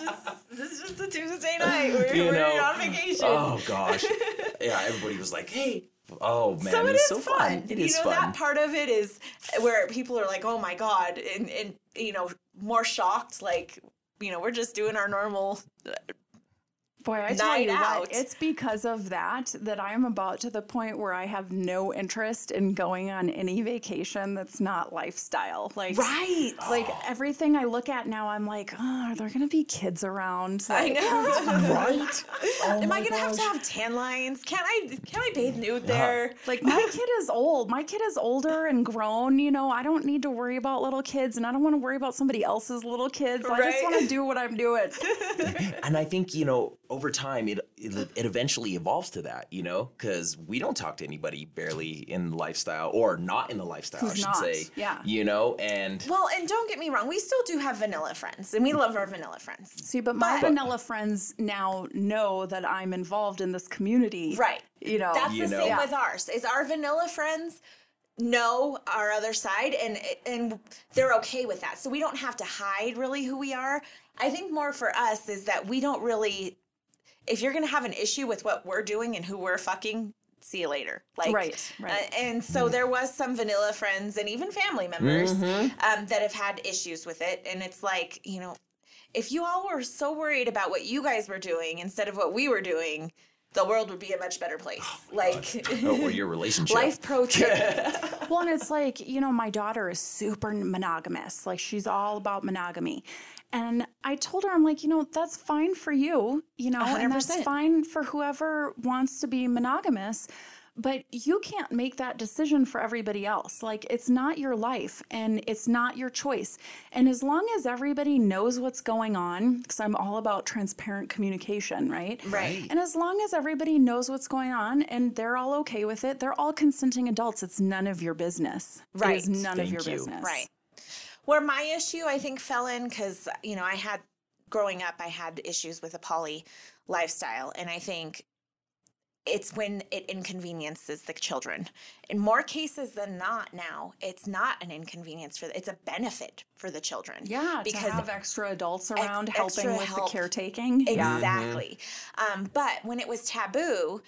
just this is just a Tuesday night. We're, You we're know, on vacation. oh gosh. Yeah, everybody was like, hey. Oh man, so it it's is so fun. fun. It you is know fun. that part of it is where people are like, "Oh my god," and, and you know, more shocked. Like, you know, we're just doing our normal. Boy, I tell you out. what, it's because of that that I'm about to the point where I have no interest in going on any vacation that's not lifestyle. Like, Right. like everything I look at now, I'm like, oh, are there gonna be kids around? I know. right? Oh Am I gonna have to have tan lines? Can I can I bathe nude there? Like my kid is old. My kid is older and grown. You know, I don't need to worry about little kids, and I don't want to worry about somebody else's little kids. I just want to do what I'm doing. and I think you know over time it it, it eventually evolves to that, you know, because we don't talk to anybody barely in lifestyle or not in the lifestyle, I Who's should not, say. yeah. You know, and Well, and don't get me wrong, we still do have vanilla friends, and we love our vanilla friends. See, but my But- vanilla friends now know that I'm involved in this community. Right. You know. That's You the know. same with ours. Is our vanilla friends know our other side and and they're okay with that. So we don't have to hide really who we are. I think more for us is that we don't really if you're going to have an issue with what we're doing and who we're fucking, see you later. Like, Right, right. uh, and so there was some vanilla friends and even family members um, that have had issues with it. And it's like, you know, if you all were so worried about what you guys were doing instead of what we were doing, the world would be a much better place. like, Oh, or your relationship. life pro tip. Well, and it's like, you know, my daughter is super monogamous. Like, she's all about monogamy. And I told her, I'm like, you know, that's fine for you, you know, and that's fine for whoever wants to be monogamous. But you can't make that decision for everybody else. Like, it's not your life and it's not your choice. And as long as everybody knows what's going on, because I'm all about transparent communication, right? Right. And as long as everybody knows what's going on and they're all okay with it, they're all consenting adults. It's none of your business. Right. is none Thank of your you. business. Right. Where my issue, I think, fell in because, you know, I had, growing up, I had issues with a poly lifestyle. And I think it's when it inconveniences the children. In more cases than not now, it's not an inconvenience for, it's a benefit for the children. Yeah, Because to have extra adults around extra helping with help. the caretaking. Yeah. Exactly. Um, but when it was taboo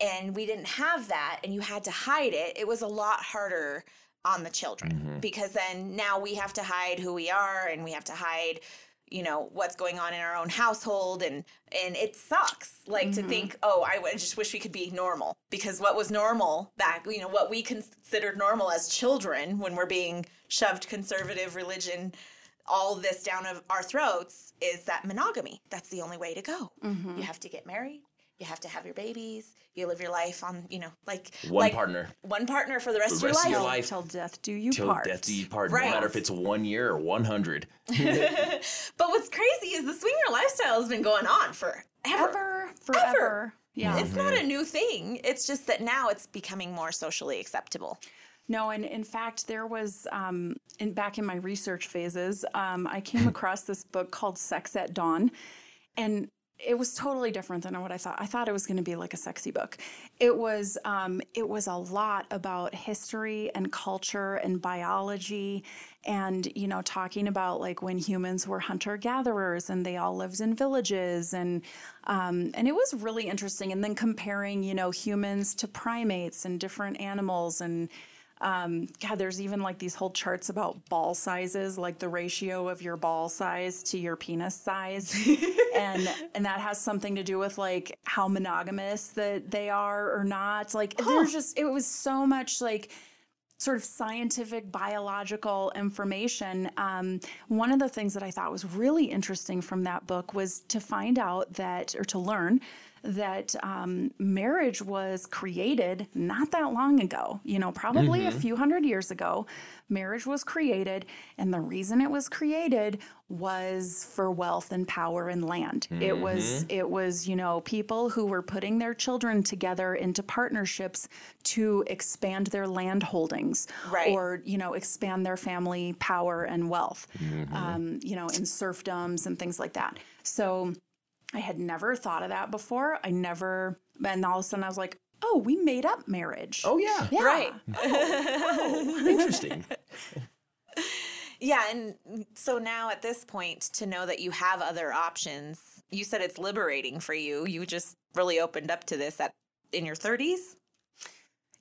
and we didn't have that and you had to hide it, it was a lot harder on the children mm-hmm. because then now we have to hide who we are and we have to hide you know what's going on in our own household and and it sucks like to mm-hmm. think oh I w- just wish we could be normal because what was normal back you know what we considered normal as children when we're being shoved conservative religion all this down of our throats is that monogamy. That's the only way to go. Mm-hmm. You have to get married. You have to have your babies. You live your life on, you know, like One like partner. one partner for the rest, The rest of of your your life. life. Till death do you Till part. death do you part. Right. No matter if it's one year or 100. But what's crazy is the swinger lifestyle has been going on for Ever, forever. Yeah. It's not a new thing. It's just that now it's becoming more socially acceptable. No, and in fact, there was um, in back in my research phases, um, I came across this book called Sex at Dawn, and it was totally different than what I thought. I thought it was going to be like a sexy book. It was um, it was a lot about history and culture and biology, and you know, talking about like when humans were hunter gatherers and they all lived in villages, and um, and it was really interesting. And then comparing, you know, humans to primates and different animals and um, God, there's even like these whole charts about ball sizes, like the ratio of your ball size to your penis size, and and that has something to do with like how monogamous that they are or not. Like there's just it was so much like sort of scientific biological information. Um, one of the things that I thought was really interesting from that book was to find out that, or to learn that um, marriage was created not that long ago, you know, probably a few hundred years ago. Marriage was created, and the reason it was created was for wealth and power and land. It was, it was, you know, people who were putting their children together into partnerships to expand their land holdings Right. or, you know, expand their family power and wealth, um, you know, in serfdoms and things like that. So, I had never thought of that before. I never, and all of a sudden I was like, oh, we made up marriage. Oh, yeah. yeah. Right. Oh, Interesting. Yeah, and so now at this point, to know that you have other options, you said it's liberating for you. You just really opened up to this at in your 30s.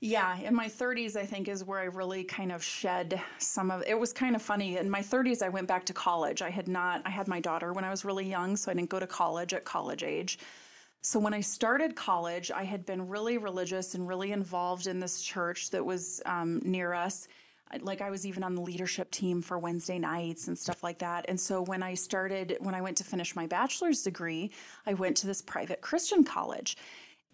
Yeah, in my 30s, I think is where I really kind of shed some of it. was kind of funny. In my 30s, I went back to college. I had not, I had my daughter when I was really young, so I didn't go to college at college age. So when I started college, I had been really religious and really involved in this church that was um, near us. Like I was even on the leadership team for Wednesday nights and stuff like that. And so when I started, when I went to finish my bachelor's degree, I went to this private Christian college.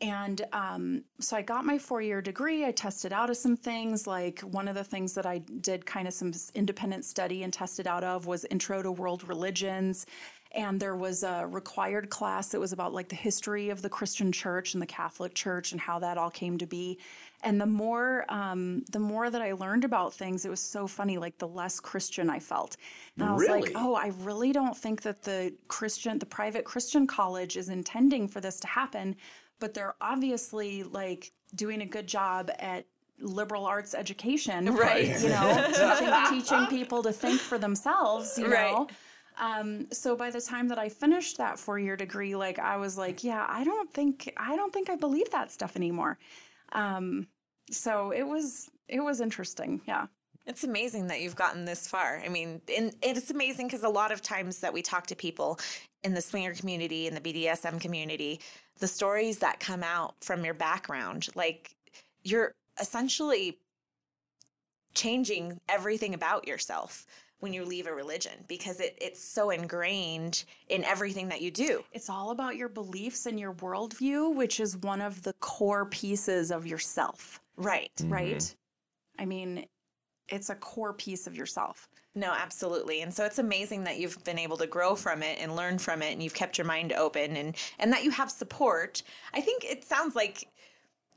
And um, so I got my four year degree. I tested out of some things. Like one of the things that I did kind of some independent study and tested out of was Intro to World Religions. And there was a required class that was about like the history of the Christian church and the Catholic church and how that all came to be. And the more, um, the more that I learned about things, it was so funny. Like the less Christian I felt, and I was like, "Oh, I really don't think that the Christian, the private Christian college, is intending for this to happen." But they're obviously like doing a good job at liberal arts education, Right. You know, teaching, teaching people to think for themselves. You Right. know. Um, so by the time that I finished that four year degree, like I was like, yeah, I don't think I don't think I believe that stuff anymore. Um, so it was it was interesting. Yeah. It's amazing that you've gotten this far. I mean, and it's amazing because a lot of times that we talk to people in the swinger community, in the BDSM community, the stories that come out from your background, like you're essentially changing everything about yourself when you leave a religion because it, it's so ingrained in everything that you do. It's all about your beliefs and your worldview, which is one of the core pieces of yourself. Right. Right. Mm-hmm. I mean, it's a core piece of yourself. No, absolutely. And so it's amazing that you've been able to grow from it and learn from it and you've kept your mind open and and that you have support. I think it sounds like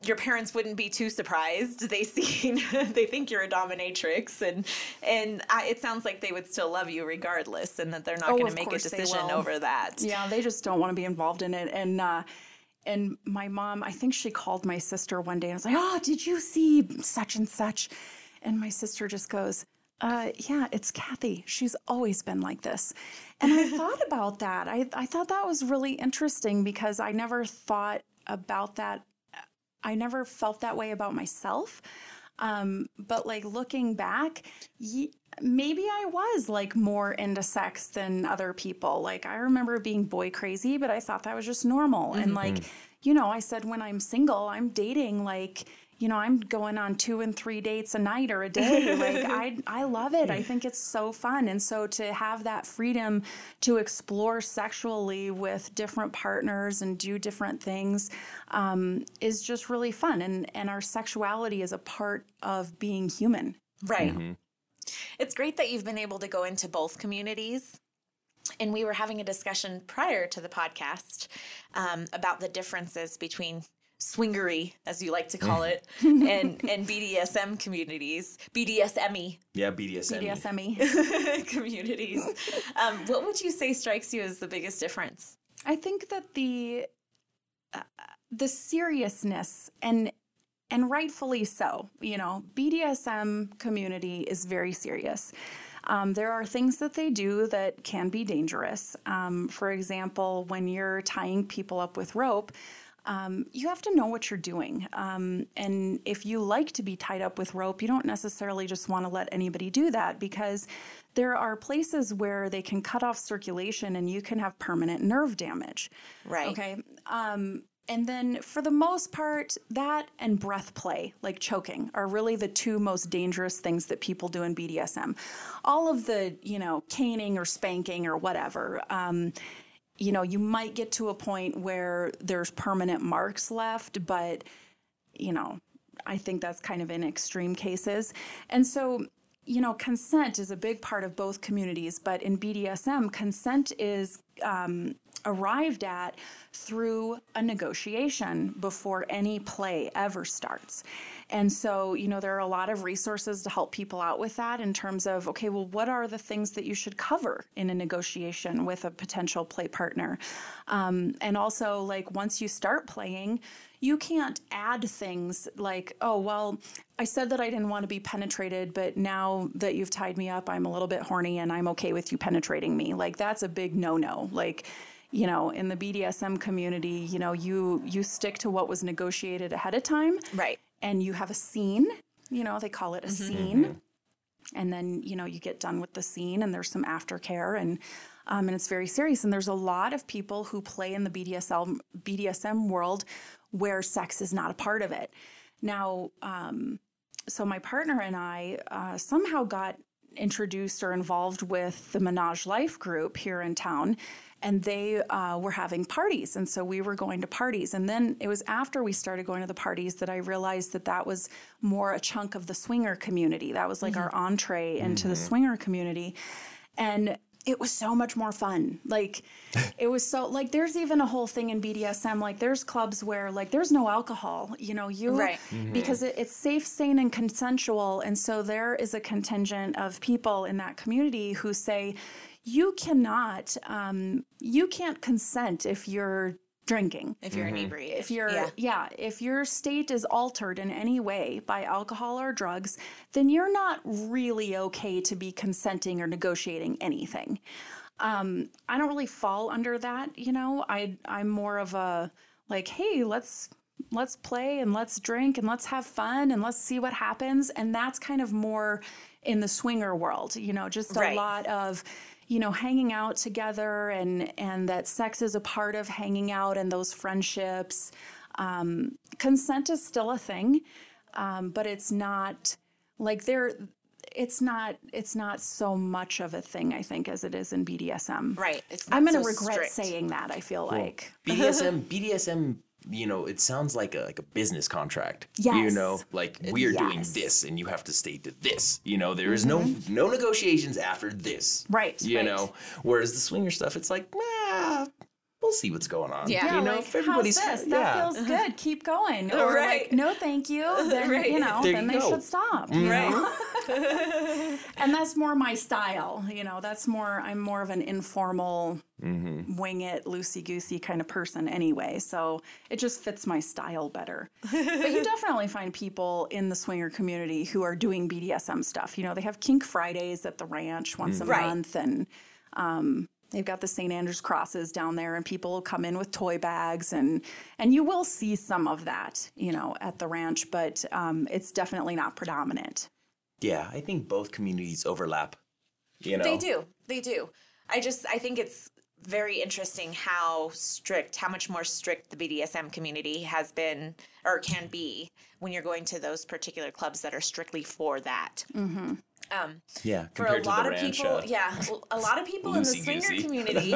your parents wouldn't be too surprised. They see they think you're a dominatrix and and I, it sounds like they would still love you regardless and that they're not Oh, going to make a decision over that. Yeah, they just don't want to be involved in it. And uh, and my mom, I think she called my sister one day and was like, "Oh, did you see such and such?" And my sister just goes, uh, "Yeah, it's Kathy. She's always been like this." And I thought about that. I I thought that was really interesting because I never thought about that. I never felt that way about myself. Um, but like looking back, ye- maybe I was like more into sex than other people. Like I remember being boy crazy, but I thought that was just normal. And like, you know, I said when I'm single, I'm dating like, you know, I'm going on two and three dates a night or a day. Like I I love it. I think it's so fun. And so to have that freedom to explore sexually with different partners and do different things um, is just really fun. And and our sexuality is a part of being human. Right. It's great that you've been able to go into both communities. And we were having a discussion prior to the podcast um, about the differences between swingery, as you like to call it, and, and BDSM communities, BDSME Yeah, BDSM. BDSME. communities. Um, what would you say strikes you as the biggest difference? I think that the uh, the seriousness and and rightfully so. You know, BDSM community is very serious. Um, there are things that they do that can be dangerous. Um, for example, when you're tying people up with rope, um, you have to know what you're doing. Um, and if you like to be tied up with rope, you don't necessarily just want to let anybody do that because there are places where they can cut off circulation and you can have permanent nerve damage. Right. Okay. Um, and then for the most part, that and breath play, like choking, are really the two most dangerous things that people do in BDSM. All of the, you know, caning or spanking or whatever. Um, you know, you might get to a point where there's permanent marks left, but, you know, I think that's kind of in extreme cases. And so, you know, consent is a big part of both communities, but in BDSM, consent is um, arrived at through a negotiation before any play ever starts. And so, you know, there are a lot of resources to help people out with that in terms of, okay, well, what are the things that you should cover in a negotiation with a potential play partner? Um, and also, like, once you start playing, you can't add things like, oh, well, I said that I didn't want to be penetrated, but now that you've tied me up, I'm a little bit horny and I'm okay with you penetrating me. Like, that's a big no no. Like, you know, in the BDSM community, you know, you you stick to what was negotiated ahead of time Right. And you have a scene, you know, they call it a scene. And then, you know, you get done with the scene and there's some aftercare and um, and it's very serious. And there's a lot of people who play in the BDSM BDSM world where sex is not a part of it. Now, um, so my partner and I uh, somehow got introduced or involved with the Menage Life group here in town, and they uh, were having parties, and so we were going to parties. And then it was after we started going to the parties that I realized that that was more a chunk of the swinger community. That was like mm-hmm. our entree into the mm-hmm. swinger community, and it was so much more fun. Like it was so like there's even a whole thing in BDSM. Like there's clubs where like there's no alcohol. You know, you Right. Mm-hmm. because it, it's safe, sane, and consensual. And so there is a contingent of people in that community who say you cannot, um, you can't consent if you're drinking. If you're inebriated. If you're, yeah. yeah. if your state is altered in any way by alcohol or drugs, then you're not really okay to be consenting or negotiating anything. Um, I don't really fall under that, you know. I I'm more of a like, hey, let's let's play and let's drink and let's have fun and let's see what happens and that's kind of more in the swinger world you know just a Right. lot of you know hanging out together and and that sex is a part of hanging out and those friendships um, consent is still a thing um, but it's not like there it's not it's not so much of a thing i think as it is in bdsm Right. It's i'm going to so regret strict. saying that i feel like BDSM, BDSM, you know, it sounds like a like a business contract. Yes. You know, like we are doing this, and you have to stay to this. You know, there is no no negotiations after this. Right, You right. know, whereas the swinger stuff, it's like, ah, we'll see what's going on. Yeah. You know, like, if everybody's how's this? yeah. That feels good. Keep going. Or Right. like, no, thank you. Then Right. you know, There then you they go. should stop. Right. Mm-hmm. And that's more my style. You know, that's more. I'm more of an informal, mm-hmm. wing it, loosey goosey kind of person anyway. So it just fits my style better. but you definitely find people in the swinger community who are doing BDSM stuff. You know, they have Kink Fridays at the ranch once a mm. Right. month, and um, they've got the St. Andrews crosses down there, and people will come in with toy bags, and and you will see some of that, you know, at the ranch, but um, it's definitely not predominant. Yeah, I think both communities overlap. You know, They do. They do. I just I think it's very interesting how strict, how much more strict the BDSM community has been or can be when you're going to those particular clubs that are strictly for that. Um, Yeah, for a lot of people, uh, yeah, a lot of people in the swinger loosey-goosey. community, you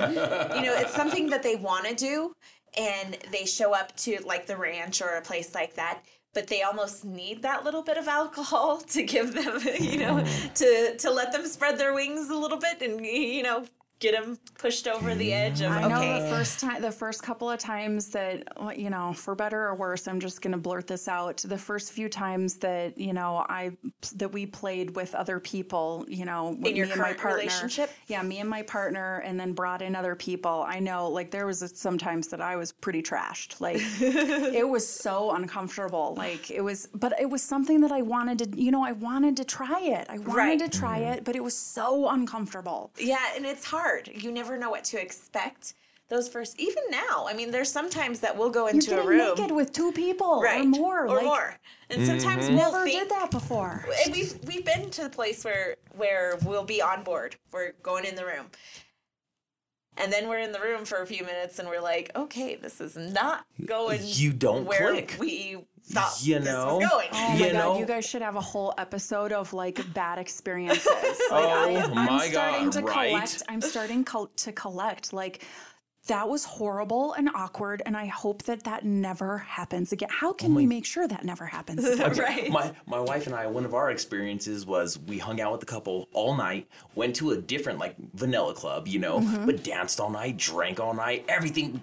know, it's something that they want to do, and they show up to like the ranch or a place like that. But they almost need that little bit of alcohol to give them, you know, Mm. to to let them spread their wings a little bit and you know get them pushed over the edge of I know the first time, the first couple of times that you know, for better or worse, I'm just going to blurt this out. The first few times that you know I that we played with other people, you know, with your me and my current partner, relationship? yeah, me and my partner, and then brought in other people. I know, like there was sometimes that I was pretty trashed. Like it was so uncomfortable. Like it was, but it was something that I wanted to, you know, I wanted to try it. I wanted Right. to try mm-hmm. it, but it was so uncomfortable. Yeah, and it's hard. You never know what to expect. Those first, even now, I mean, there's sometimes that we'll go You're into a getting room, naked with two people right, or more. or like, more, and sometimes Mm-hmm. we'll Never think, did that before. and we've we've been to the place where where we'll be on board. We're going in the room. And then we're in the room for a few minutes and we're like, okay, this is not going You don't where click. we thought You this know? was going. Oh You my know? god, you guys should have a whole episode of like bad experiences. Like, Oh I'm starting God, to right? collect. I'm starting col- to collect like that was horrible and awkward and I hope that that never happens again. How can we make sure that never happens again? right. My my wife and I, one of our experiences was we hung out with the couple all night, went to a different like vanilla club, you know, Mm-hmm. but danced all night, drank all night, everything.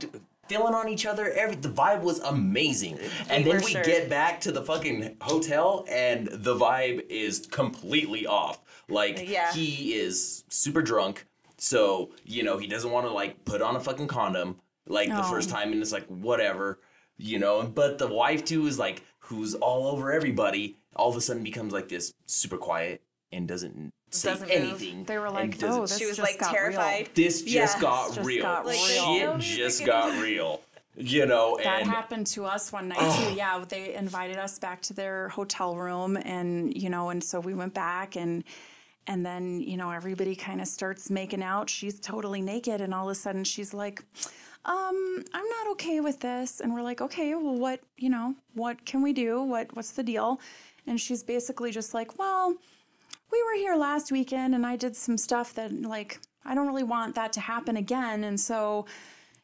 Feeling on each other, every the vibe was amazing. And We then we sure. get back to the fucking hotel, and the vibe is completely off. Like Yeah. he is super drunk, so you know he doesn't want to like put on a fucking condom like the first time, and it's like whatever, you know. But the wife too is like who's all over everybody. All of a sudden becomes like this super quiet and doesn't say Doesn't move. anything. They were like, doesn't- "Oh, this she was just like got terrified. Real. this just Yeah, got just real. got Like, real. Shit no just got and- real. You know, That and happened to us one night too. Yeah, they invited us back to their hotel room, and you know, and so we went back, and and then you know, everybody kind of starts making out. She's totally naked, and all of a sudden, she's like, "Um, I'm not okay with this." And we're like, "Okay, well, what you know, what can we do? What what's the deal?" And she's basically just like, "Well." We were here last weekend and I did some stuff that like I don't really want that to happen again. And so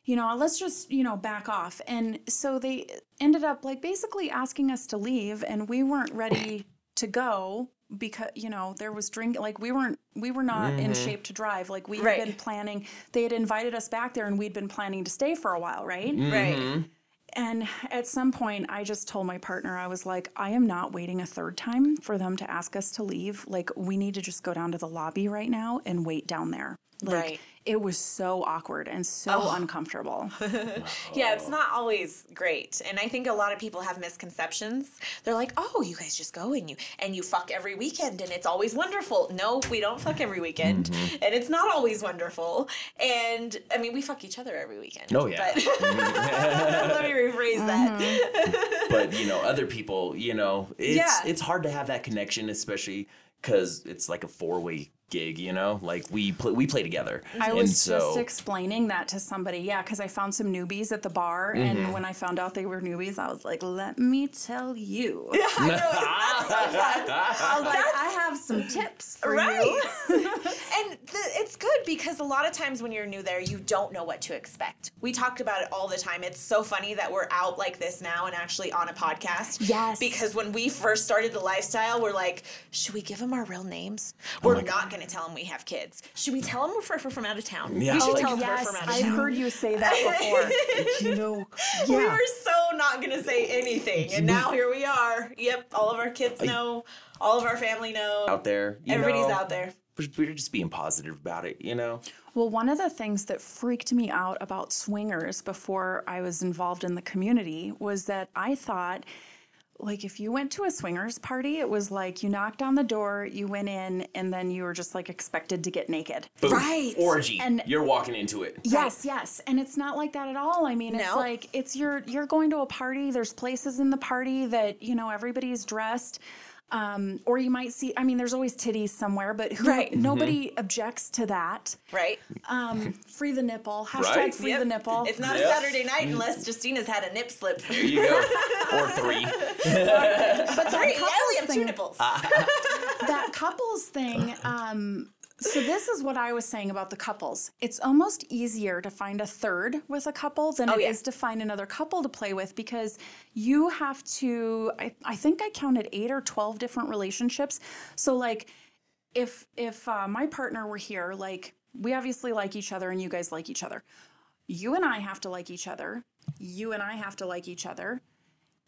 you know let's just you know back off. And so they ended up like basically asking us to leave and we weren't ready to go because you know there was drink like we weren't we were not in mm-hmm. shape to drive. Like we had Right. been planning they had invited us back there and we'd been planning to stay for a while right? Mm-hmm. Right. And at some point, I just told my partner, I was like, I am not waiting a third time for them to ask us to leave. Like, we need to just go down to the lobby right now and wait down there. Like, Right. It was so awkward and so uncomfortable. Yeah, it's not always great. And I think a lot of people have misconceptions. They're like, "Oh, you guys just go and you and you fuck every weekend and it's always wonderful." No, we don't fuck every weekend. Mm-hmm. And it's not always wonderful. And I mean, we fuck each other every weekend. Oh, yeah. But let me rephrase that. Mm-hmm. but you know other people you know it's Yeah. it's hard to have that connection especially because it's like a four-way gig you know like we play we play together I and was so just explaining that to somebody, yeah, because I found some newbies at the bar, Mm-hmm. and when I found out they were newbies, I was like, "Let me tell you." I know, so. I was like, "I have some tips for. Right. and the, it's good because a lot of times when you're new there, you don't know what to expect. We talked about it all the time. It's so funny that we're out like this now and actually on a podcast. Yes. Because when we first started the lifestyle, we're like, should we give them our real names? Oh we're not going to tell them we have kids. Should we tell them we're fr- from out of town? Yeah. We should Oh, tell them yes, we're from out of I've town. heard you say that before. you know We yeah were so not going to say anything. And now here we are. Yep. All of our kids know. All of our family know. out there you Everybody's know, out there. We're- we're just being positive about it you know Well, one of the things that freaked me out about swingers before I was involved in the community was that I thought, like, if you went to a swingers party, it was like you knocked on the door, you went in, and then you were just like expected to get naked. Boom. Right. orgy And- you're walking into it Yes, yes, and it's not like that at all. I mean, it's like it's you're you're going to a party. There's places in the party that you know everybody's dressed, um, or you might see. I mean, there's always titties somewhere, but who, Right. nobody objects to that. Right? Um, free the nipple. Hashtag Right? free Yep. the nipple. It's not Yep. a Saturday night unless Justina's had a nip slip. there you go or three but Sorry, that I only have two thing, nipples. that couples thing. Um, so this is what I was saying about the couples. It's almost easier to find a third with a couple than it is Oh, yeah. to find another couple to play with because you have to. I, I think I counted eight or twelve different relationships. So like, if if uh, my partner were here, like we obviously like each other and you guys like each other. You and I have to like each other. You and I have to like each other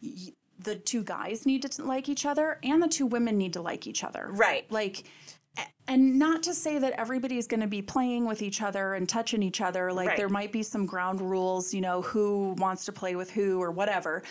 y- the two guys need to like each other and the two women need to like each other. Right. Like and not to say that everybody's going to be playing with each other and touching each other like Right. there might be some ground rules, you know, who wants to play with who or whatever.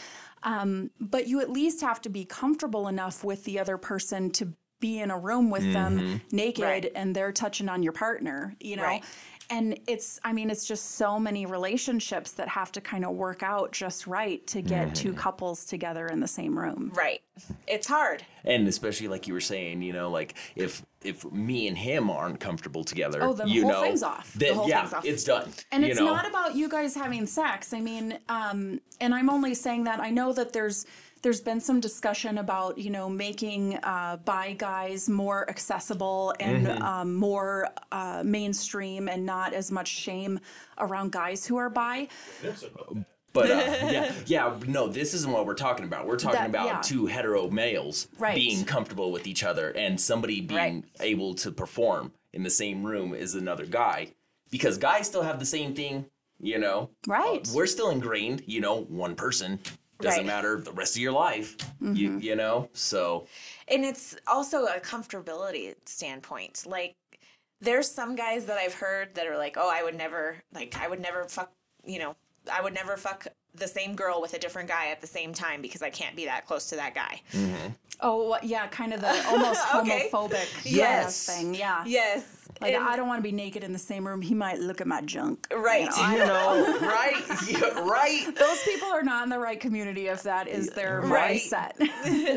Um, but you at least have to be comfortable enough with the other person to be in a room with them naked Right. and they're touching on your partner, you know. Right. And it's, I mean, it's just so many relationships that have to kind of work out just right to get two couples together in the same room. Right. It's hard. and especially like you were saying you know like if if me and him aren't comfortable together Oh, then the you whole know thing's off. The then whole yeah thing's off. it's done And you it's know not about you guys having sex. I mean, um, and I'm only saying that I know that there's there's been some discussion about you know making uh, bi guys more accessible and um, more uh, mainstream and not as much shame around guys who are bi. But uh, yeah, yeah, no, this isn't what we're talking about. We're talking That- about yeah. two hetero males Right. being comfortable with each other and somebody being Right. able to perform in the same room as another guy. Because guys still have the same thing, you know. Right. Uh, we're still ingrained, you know, one person doesn't Right. matter the rest of your life. You Mm-hmm. you know? So And it's also a comfortability standpoint. Like there's some guys that I've heard that are like, "Oh, I would never like I would never fuck, you know, I would never fuck the same girl with a different guy at the same time because I can't be that close to that guy." Mm-hmm. Oh yeah, kind of the almost Okay. homophobic Yes. thing. Yeah. Yes. Like And- I don't want to be naked in the same room. He might look at my junk. you Right. know, I you know, right? Yeah, right? those people are not in the right community if that is their Right. mindset.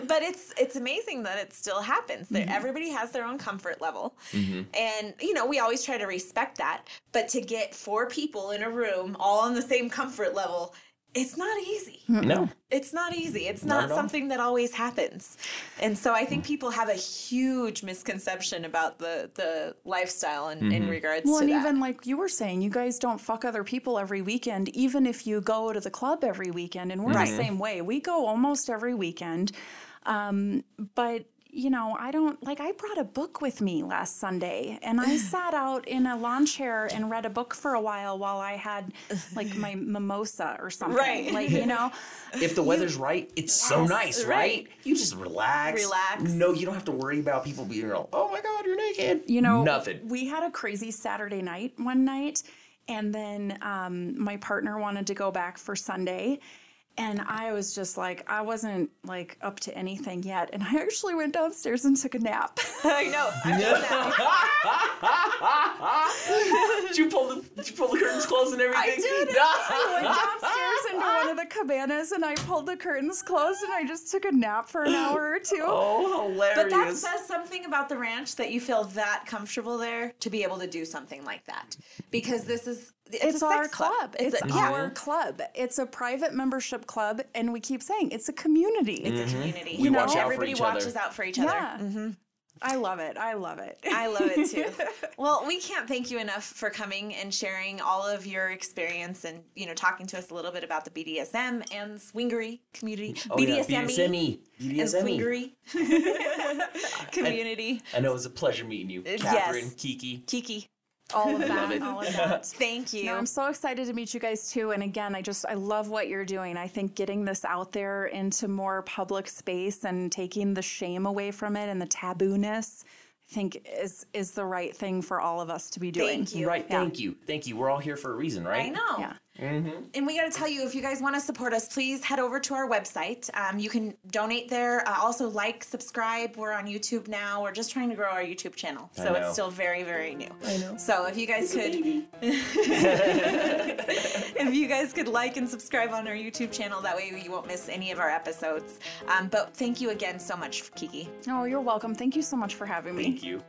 but it's it's amazing that it still happens. There, mm-hmm. everybody has their own comfort level, mm-hmm. and you know we always try to respect that. But to get four people in a room all on the same comfort level, it's not easy. No. It's not easy. It's Not not, at all. something that always happens, and so I think people have a huge misconception about the the lifestyle in, in regards Well, to and that. even like you were saying, you guys don't fuck other people every weekend, even if you go to the club every weekend. And we're the same way. We go almost every weekend. Um, but you know, I don't like, I brought a book with me last Sunday and I sat out in a lawn chair and read a book for a while while I had like my mimosa or something. Right. Like, you know, If the weather's right, it's so nice, right. right? You just relax. Relax. No, you don't have to worry about people being all, oh my God, you're naked. you know, nothing. We had a crazy Saturday night one night, and then um, my partner wanted to go back for Sunday. And I was just like, I wasn't like up to anything yet. And I actually went downstairs and took a nap. I know. I've did you pull the did you pull the curtains closed and everything? I did. I went downstairs into one of the cabanas and I pulled the curtains closed and I just took a nap for an hour or two. Oh, hilarious. But that says something about the ranch that you feel that comfortable there to be able to do something like that. Because this is it's, It's, a our sex club. It's, It's, a, yeah, our club. It's a private membership club, and we keep saying it's a community. it's a mm-hmm. community. We You watch know, out for Everybody each watches other. out for each yeah. other. I love it. I love it. I love it too. well, we can't thank you enough for coming and sharing all of your experience and you know talking to us a little bit about the BDSM and swingery community, Oh, yeah, BDSM BDSME. and BDSME. swingery community. And, know it was a pleasure meeting you, yes. Catherine, Kiki. Kiki, all of that. it. all of that. thank you. No, I'm so excited to meet you guys too. And again, I just I love what you're doing. I think getting this out there into more public space and taking the shame away from it and the tabooness, I think is is the right thing for all of us to be doing. Thank you. Right, thank you. Thank you. We're all here for a reason, right? I know. Yeah. And we got to tell you, if you guys want to support us, please head over to our website. Um, you can donate there. Uh, also, like, subscribe. We're on YouTube now. We're just trying to grow our YouTube channel, so it's still very, very new. I know. So if you guys could, if you guys could like and subscribe on our YouTube channel, that way you won't miss any of our episodes. Um, but thank you again so much, Kiki. Oh, you're welcome. Thank you so much for having me. Thank you.